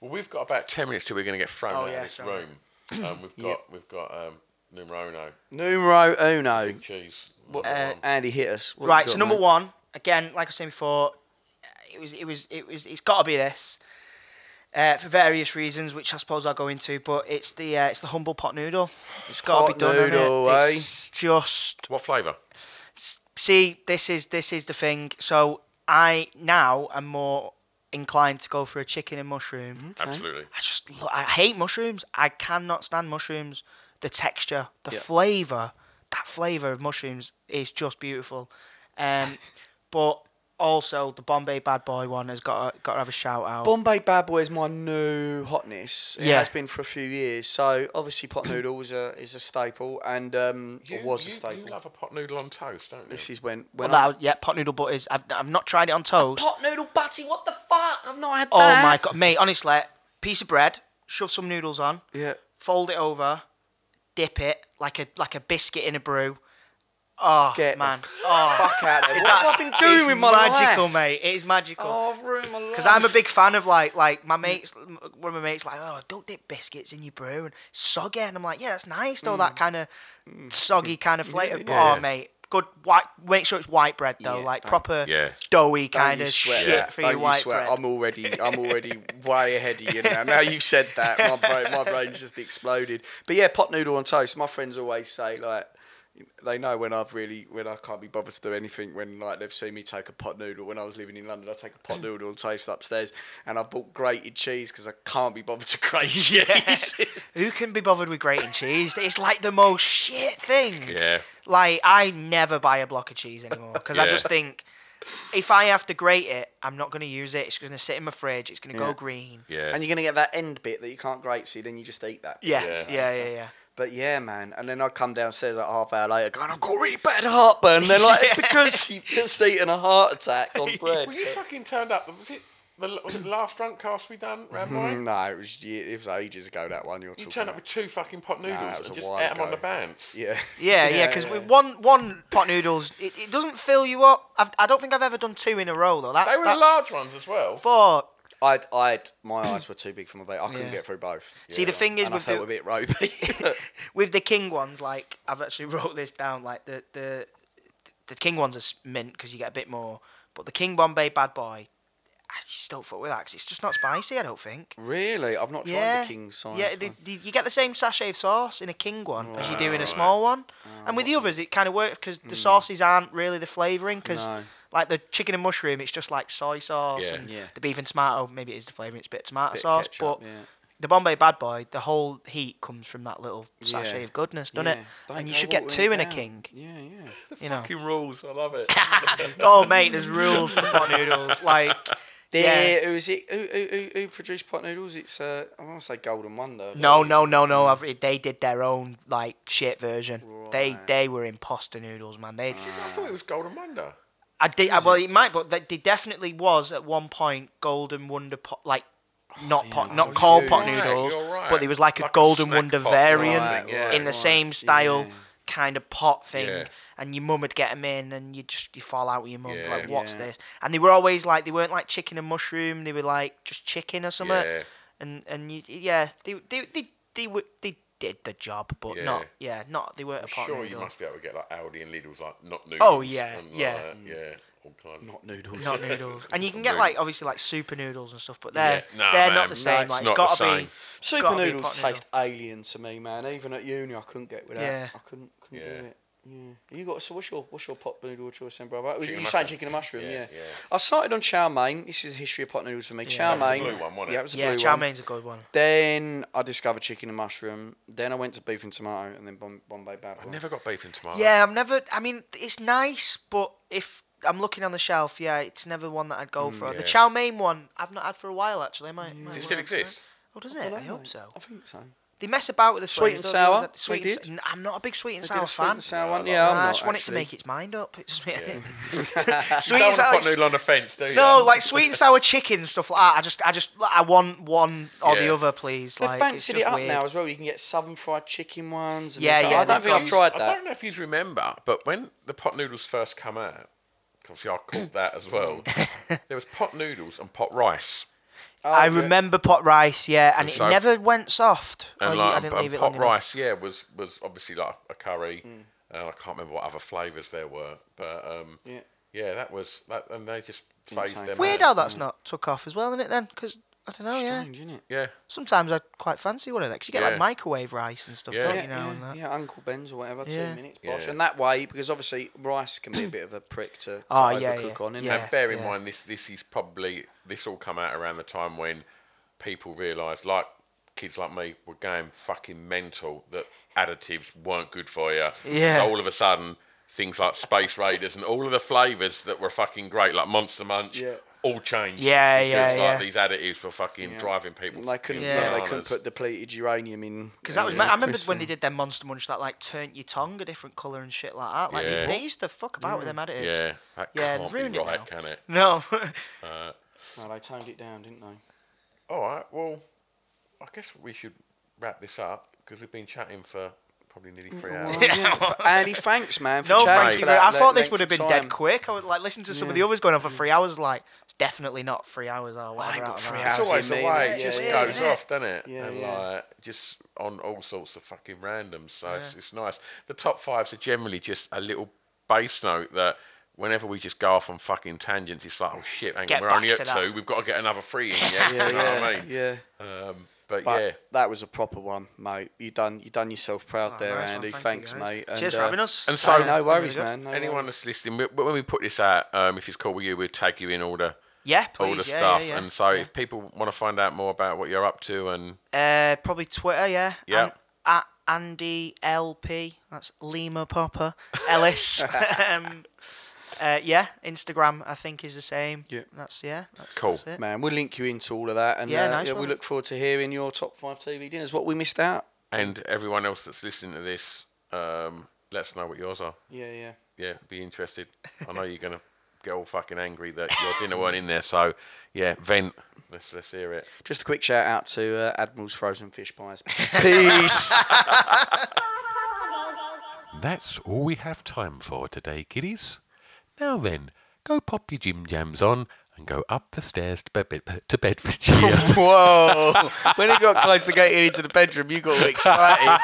Well, we've got about ten minutes till we're going to get thrown Oh, out yeah, of this sorry. room. Um, we've got Yep. we've got um, numero uno. Numero uno. Cheese. What, Uh, Andy hit us. What right, you so number mate? one, again, like I was saying before, it was, it was, it was, it's got to be this. Uh, for various reasons, which I suppose I'll go into, but it's the uh, it's the humble pot noodle. It's got to be done. innit? noodle, eh? It's just What flavour? see this is this is the thing. So I now am more inclined to go for a chicken and mushroom. Absolutely. I just lo- I hate mushrooms. I cannot stand mushrooms. The texture, the Yeah. flavour, that flavour of mushrooms is just beautiful. Um, but also the Bombay Bad Boy one has got to, got to have a shout out. Bombay Bad Boy is my new hotness. Yeah. It Yeah. has been for a few years. So obviously pot noodle is a is a staple and um, You, or was you, a staple. you love a pot noodle on toast, don't you? This is when Well, when I- that, yeah, pot noodle butters. I've, I've not tried it on toast. pot noodle butty. What the fuck? I've not had oh that. my god, mate! Honestly, piece of bread, shove some noodles on, Yeah. fold it over, dip it like a like a biscuit in a brew. Oh Get man, oh fuck out of there. What That's- have I been doing with my magical, life? mate. It is magical. Oh, I've ruined my life. Because I'm a big fan of like like my mates. One of my mates like, oh, don't dip biscuits in your brew and soggy, and I'm like, yeah, that's nice though. That kind of soggy kind of flavour. Mm. yeah, oh, yeah. mate, good white. Make sure it's white bread though, Yeah, like don't- proper Yeah. doughy Don't kind you of sweat shit that. for Don't your you white sweat. bread. I'm already, I'm already way ahead of you now. Now you've said that, my brain, my brain's just exploded. But yeah, pot noodle on toast. My friends always say like, they know when I've really, when I can't be bothered to do anything. When like they've seen me take a pot noodle when I was living in London, I take a pot noodle and taste upstairs, and I bought grated cheese because I can't be bothered to grate cheese. Who can be bothered with grating cheese? It's like the most shit thing. Yeah. Like I never buy a block of cheese anymore because I just think if I have to grate it, I'm not going to use it. It's going to sit in my fridge. It's going to Yeah. go green. Yeah. And you're gonna get that end bit that you can't grate, so then you just eat that. Yeah, Yeah. yeah, yeah, yeah. But yeah, man. And then I come downstairs like half hour later, going, I've got really bad heartburn. They're like, it's because you've just eaten a heart attack on bread. Well, you fucking turned up. Was it the, was it the last drunk cast we done round mine? Mm, no, it was ye- it was ages ago that one you're You talking turned up about. with two fucking pot noodles that was and just while ate them on the ago. bands. Yeah. Yeah, yeah, because one one pot noodles, it, it doesn't fill you up. I've, I don't think I've ever done two in a row though. That's They were that's large ones as well. fuck. I'd, I'd, my eyes were too big for my bait. I couldn't Yeah. get through both. See, the thing is and I with felt the- a bit ropey. With the king ones, like I've actually wrote this down. Like the the the king ones are s- mint because you get a bit more, but the King Bombay Bad Boy, I just don't fuck with that because it's just not spicy. I don't think. really? I've not tried Yeah, the king size. yeah. The, one. the, you get the same sachet of sauce in a king one as you do in a small one, and with the others it kind of works because the hmm. sauces aren't really the flavouring. Because No. Like the chicken and mushroom, it's just like soy sauce, Yeah. and Yeah. the beef and tomato maybe it is the flavour, It's a bit of tomato Bit of sauce, ketchup, but yeah. the Bombay Bad Boy, the whole heat comes from that little sachet Yeah. of goodness, doesn't it? Don't And you should get two in a king. Yeah, yeah. You know. Fucking rules. I love it. oh mate, there's rules to pot noodles. Like, Yeah. yeah. Who is it? Who, who, who, who produced pot noodles? It's uh, I want to say Golden Wonder. No, no, no, no. I've, they did their own like shit version. They they were imposter noodles, man. They. I thought it was Golden Wonder. I did. Well, it might, but they definitely was at one point Golden Wonder pot, like not pot, not Oh, called pot noodles, right. but there was like a Like a Golden snack Wonder variant thing, yeah. in the Right, same style yeah. kind of pot thing. Yeah. And your mum would get them in, and you just you fall out with your mum Yeah. like, what's Yeah. this? And they were always like they weren't like chicken and mushroom. They were like just chicken or something. Yeah. And and you, yeah, they they they they, were, they did the job, but Yeah. not yeah, not they weren't a pot Sure, you must be able to get like Aldi and Lidl's like not noodles. Oh, yeah, and, like, yeah. yeah, all kinds. Not noodles. not noodles. And you can get like obviously like super noodles and stuff, but they're Yeah. Nah, they're man. not the same. it's like it's got to be. Super gotta be a noodles noodle. taste alien to me, man. Even at uni, I couldn't get without. Yeah. I couldn't, couldn't Yeah. do it. Yeah. You got so what's your what's your pot noodle choice then, brother? Chicken you and saying chicken and mushroom? Yeah, Yeah, yeah. I started on chow mein. This is the history of pot noodles for me. chow That was the mein. blue one, wasn't it? Yeah, it was the yeah. blue Chow one. mein's a good one. Then I discovered chicken and mushroom. Then I went to beef and tomato, and then Bom- Bombay Bad I never got beef and tomato. Yeah, I've never. I mean, it's nice, but if I'm looking on the shelf, yeah, it's never one that I'd go for. Mm, yeah. The chow mein one, I've not had for a while actually. I might. might Does it still wanna exist? Oh, does it? don't I hope so. I think so. They mess about with the Sweet and sour? Sweet They and did? sa- n- I'm not a big sweet and sour a sweet fan. and sour one? Yeah, I'm I not, just want it to make its mind up. It's just, You sweet don't and want sour. to put noodle on the fence, do you? No, like sweet and sour chicken stuff like that. I just, I just, I want one or the other, please. They've Like, fancied it up weird. now as well. You can get southern fried chicken ones. And Yeah, yeah, I don't think I've got- tried I don't know if you remember, but when the pot noodles first come out, obviously I caught that as well. there was pot noodles and pot rice. I Oh, yeah. remember pot rice, yeah, and And it so- never went soft. And Oh, like I didn't and leave it pot long enough. rice, yeah, was was obviously like a curry. Mm. And I can't remember what other flavours there were, but um, Yeah. yeah, that was that, and they just phased them. Weird out. how that's not took off as well, isn't it? Then, because I don't know, yeah. Strange, isn't it? Yeah, Sometimes I quite fancy one of them because you get Yeah. like microwave rice and stuff, Yeah. don't Yeah, you know? yeah, and that. yeah, Uncle Ben's or whatever, Yeah. two minutes, bosh. Yeah. And that way, because obviously rice can be a bit of a prick to, ah, to Oh, yeah, overcook yeah. on, isn't Yeah. it? and bear in yeah. mind this this is probably this all come out around the time when people realised, like kids like me, were going fucking mental that additives weren't good for you. Yeah. So all of a sudden, things like Space Raiders and all of the flavours that were fucking great, like Monster Munch, Yeah. All changed. Yeah, because, yeah, like, yeah. these additives were fucking driving people. And they couldn't, Yeah. yeah, they couldn't put depleted uranium in. Because that uh, was, in I remember crisps when they did their Monster Munch that like turned your tongue a different colour and shit like that. Like Yeah. they used to fuck about with them additives. Yeah, that Yeah, can't ruined be it right, now. can it? No. Uh, no, they toned it down, didn't they? All right, well, I guess we should wrap this up because we've been chatting for probably nearly three hours. Well, yeah, Andy, thanks, man. For no, chatting thank for you. that very- I thought this would have been time. dead quick. I would like listen to some of the others going on for three hours. Like it's definitely not three hours or whatever. ain't got three hours. It's always in the way it just Yeah, goes yeah. off, doesn't it? Yeah, and yeah. like just on all sorts of fucking randoms. So it's, it's nice. The top fives are generally just a little bass note that whenever we just go off on fucking tangents, it's like, oh shit, hang Get on, we're only at to two. We've got to get another three in. Yeah, Yeah, you know yeah, what I mean? yeah. Um, but, But yeah, that was a proper one, mate. You done you done yourself proud Oh, there, nice one, Andy. thank Thanks, guys. mate. Cheers And, for uh, having us. and so- hey, no worries, man. No anyone worries. that's listening, we- when we put this out, um, if it's cool with you, we'll tag you in all the Yeah, please. all the yeah, stuff. Yeah, yeah. And so, if people want to find out more about what you're up to, and Uh, probably Twitter, yeah. Yeah. An- at Andy LP. That's Lima Popper Ellis. um, uh, yeah, Instagram I think is the same. Yeah. That's yeah. That's, Cool. That's it. Man, we'll link you into all of that, and Yeah, uh, nice yeah, we look forward to hearing your top five TV dinners. What we missed out? and everyone else that's listening to this, um, let us know what yours are. Yeah, yeah. Yeah, be interested. I know you're gonna get all fucking angry that your dinner weren't in there. So yeah, vent. Let's let's hear it. Just a quick shout out to uh, Admiral's Frozen Fish Pies. Peace. That's all we have time for today, kiddies. Now then, go pop your gym jams on and go up the stairs to, bed, to Bedfordshire. Whoa! when it got close to getting into the bedroom, you got all excited.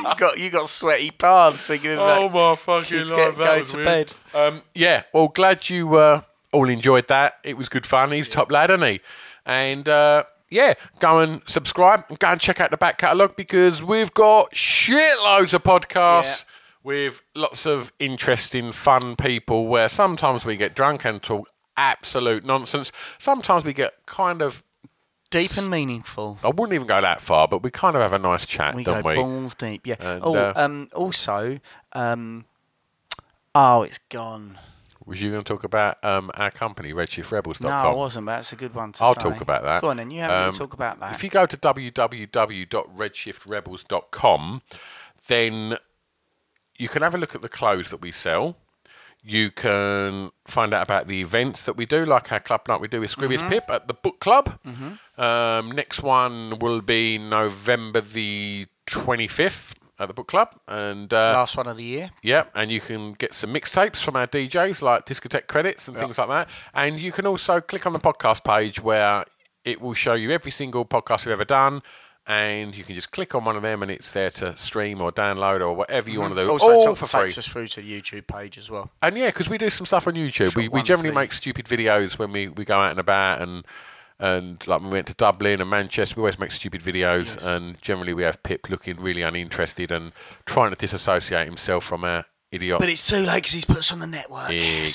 you got you got sweaty palms thinking oh about my fucking life! going to weird. bed. Um, yeah, well, glad you uh, all enjoyed that. It was good fun. He's top lad, isn't he? And uh, yeah, go and subscribe and go and check out the back catalogue because we've got shitloads of podcasts with lots of interesting, fun people where sometimes we get drunk and talk absolute nonsense. Sometimes we get kind of. Deep and meaningful. I wouldn't even go that far, but we kind of have a nice chat, We go don't we? balls deep. Yeah. And, oh, uh, um, also, um, oh, it's gone. Was you going to talk about um, our company, RedShiftRebels.com? No, I wasn't, but that's a good one to I'll say. talk about that. Go on then, you have Um, talk about that. If you go to www.redshiftrebels.com, then you can have a look at the clothes that we sell. You can find out about the events that we do, like our club night we do with Scroobius Mm-hmm. Pip at the book club. Um, next one will be November the 25th at the book club. And uh, Last one of the year. yeah, and you can get some mixtapes from our DJs like Discotheque credits and things like that. And you can also click on the podcast page where it will show you every single podcast we've ever done. And you can just click on one of them and it's there to stream or download or whatever you mm-hmm. want to do. Also, all for free. takes us through to the YouTube page as well. And yeah, because we do some stuff on YouTube. We, we generally make stupid videos when we, we go out and about and and like when we went to Dublin and Manchester, we always make stupid videos. And generally, we have Pip looking really uninterested and trying to disassociate himself from our idiot. But it's too late because he's put us on the network. Exactly.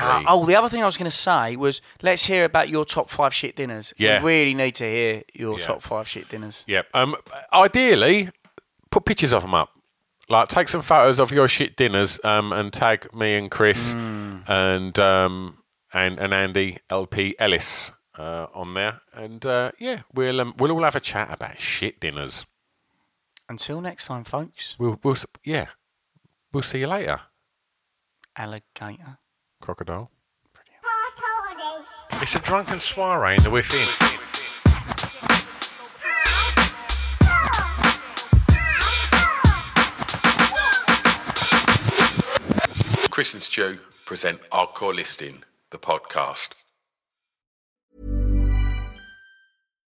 Sucker. Oh, the other thing I was going to say was let's hear about your top five shit dinners. Yeah. We really need to hear your Yeah. top five shit dinners. Yeah. Um. Ideally, put pictures of them up. Like, take some photos of your shit dinners. Um. And tag me and Chris and um and and Andy LP Ellis uh, on there. And uh, yeah, we'll um, we'll all have a chat about shit dinners. Until next time, folks. We'll, we'll, yeah, we'll see you later. Alligator. Crocodile. It's a drunken soiree in the within. Chris and Stu present Hardcore Listening, the podcast.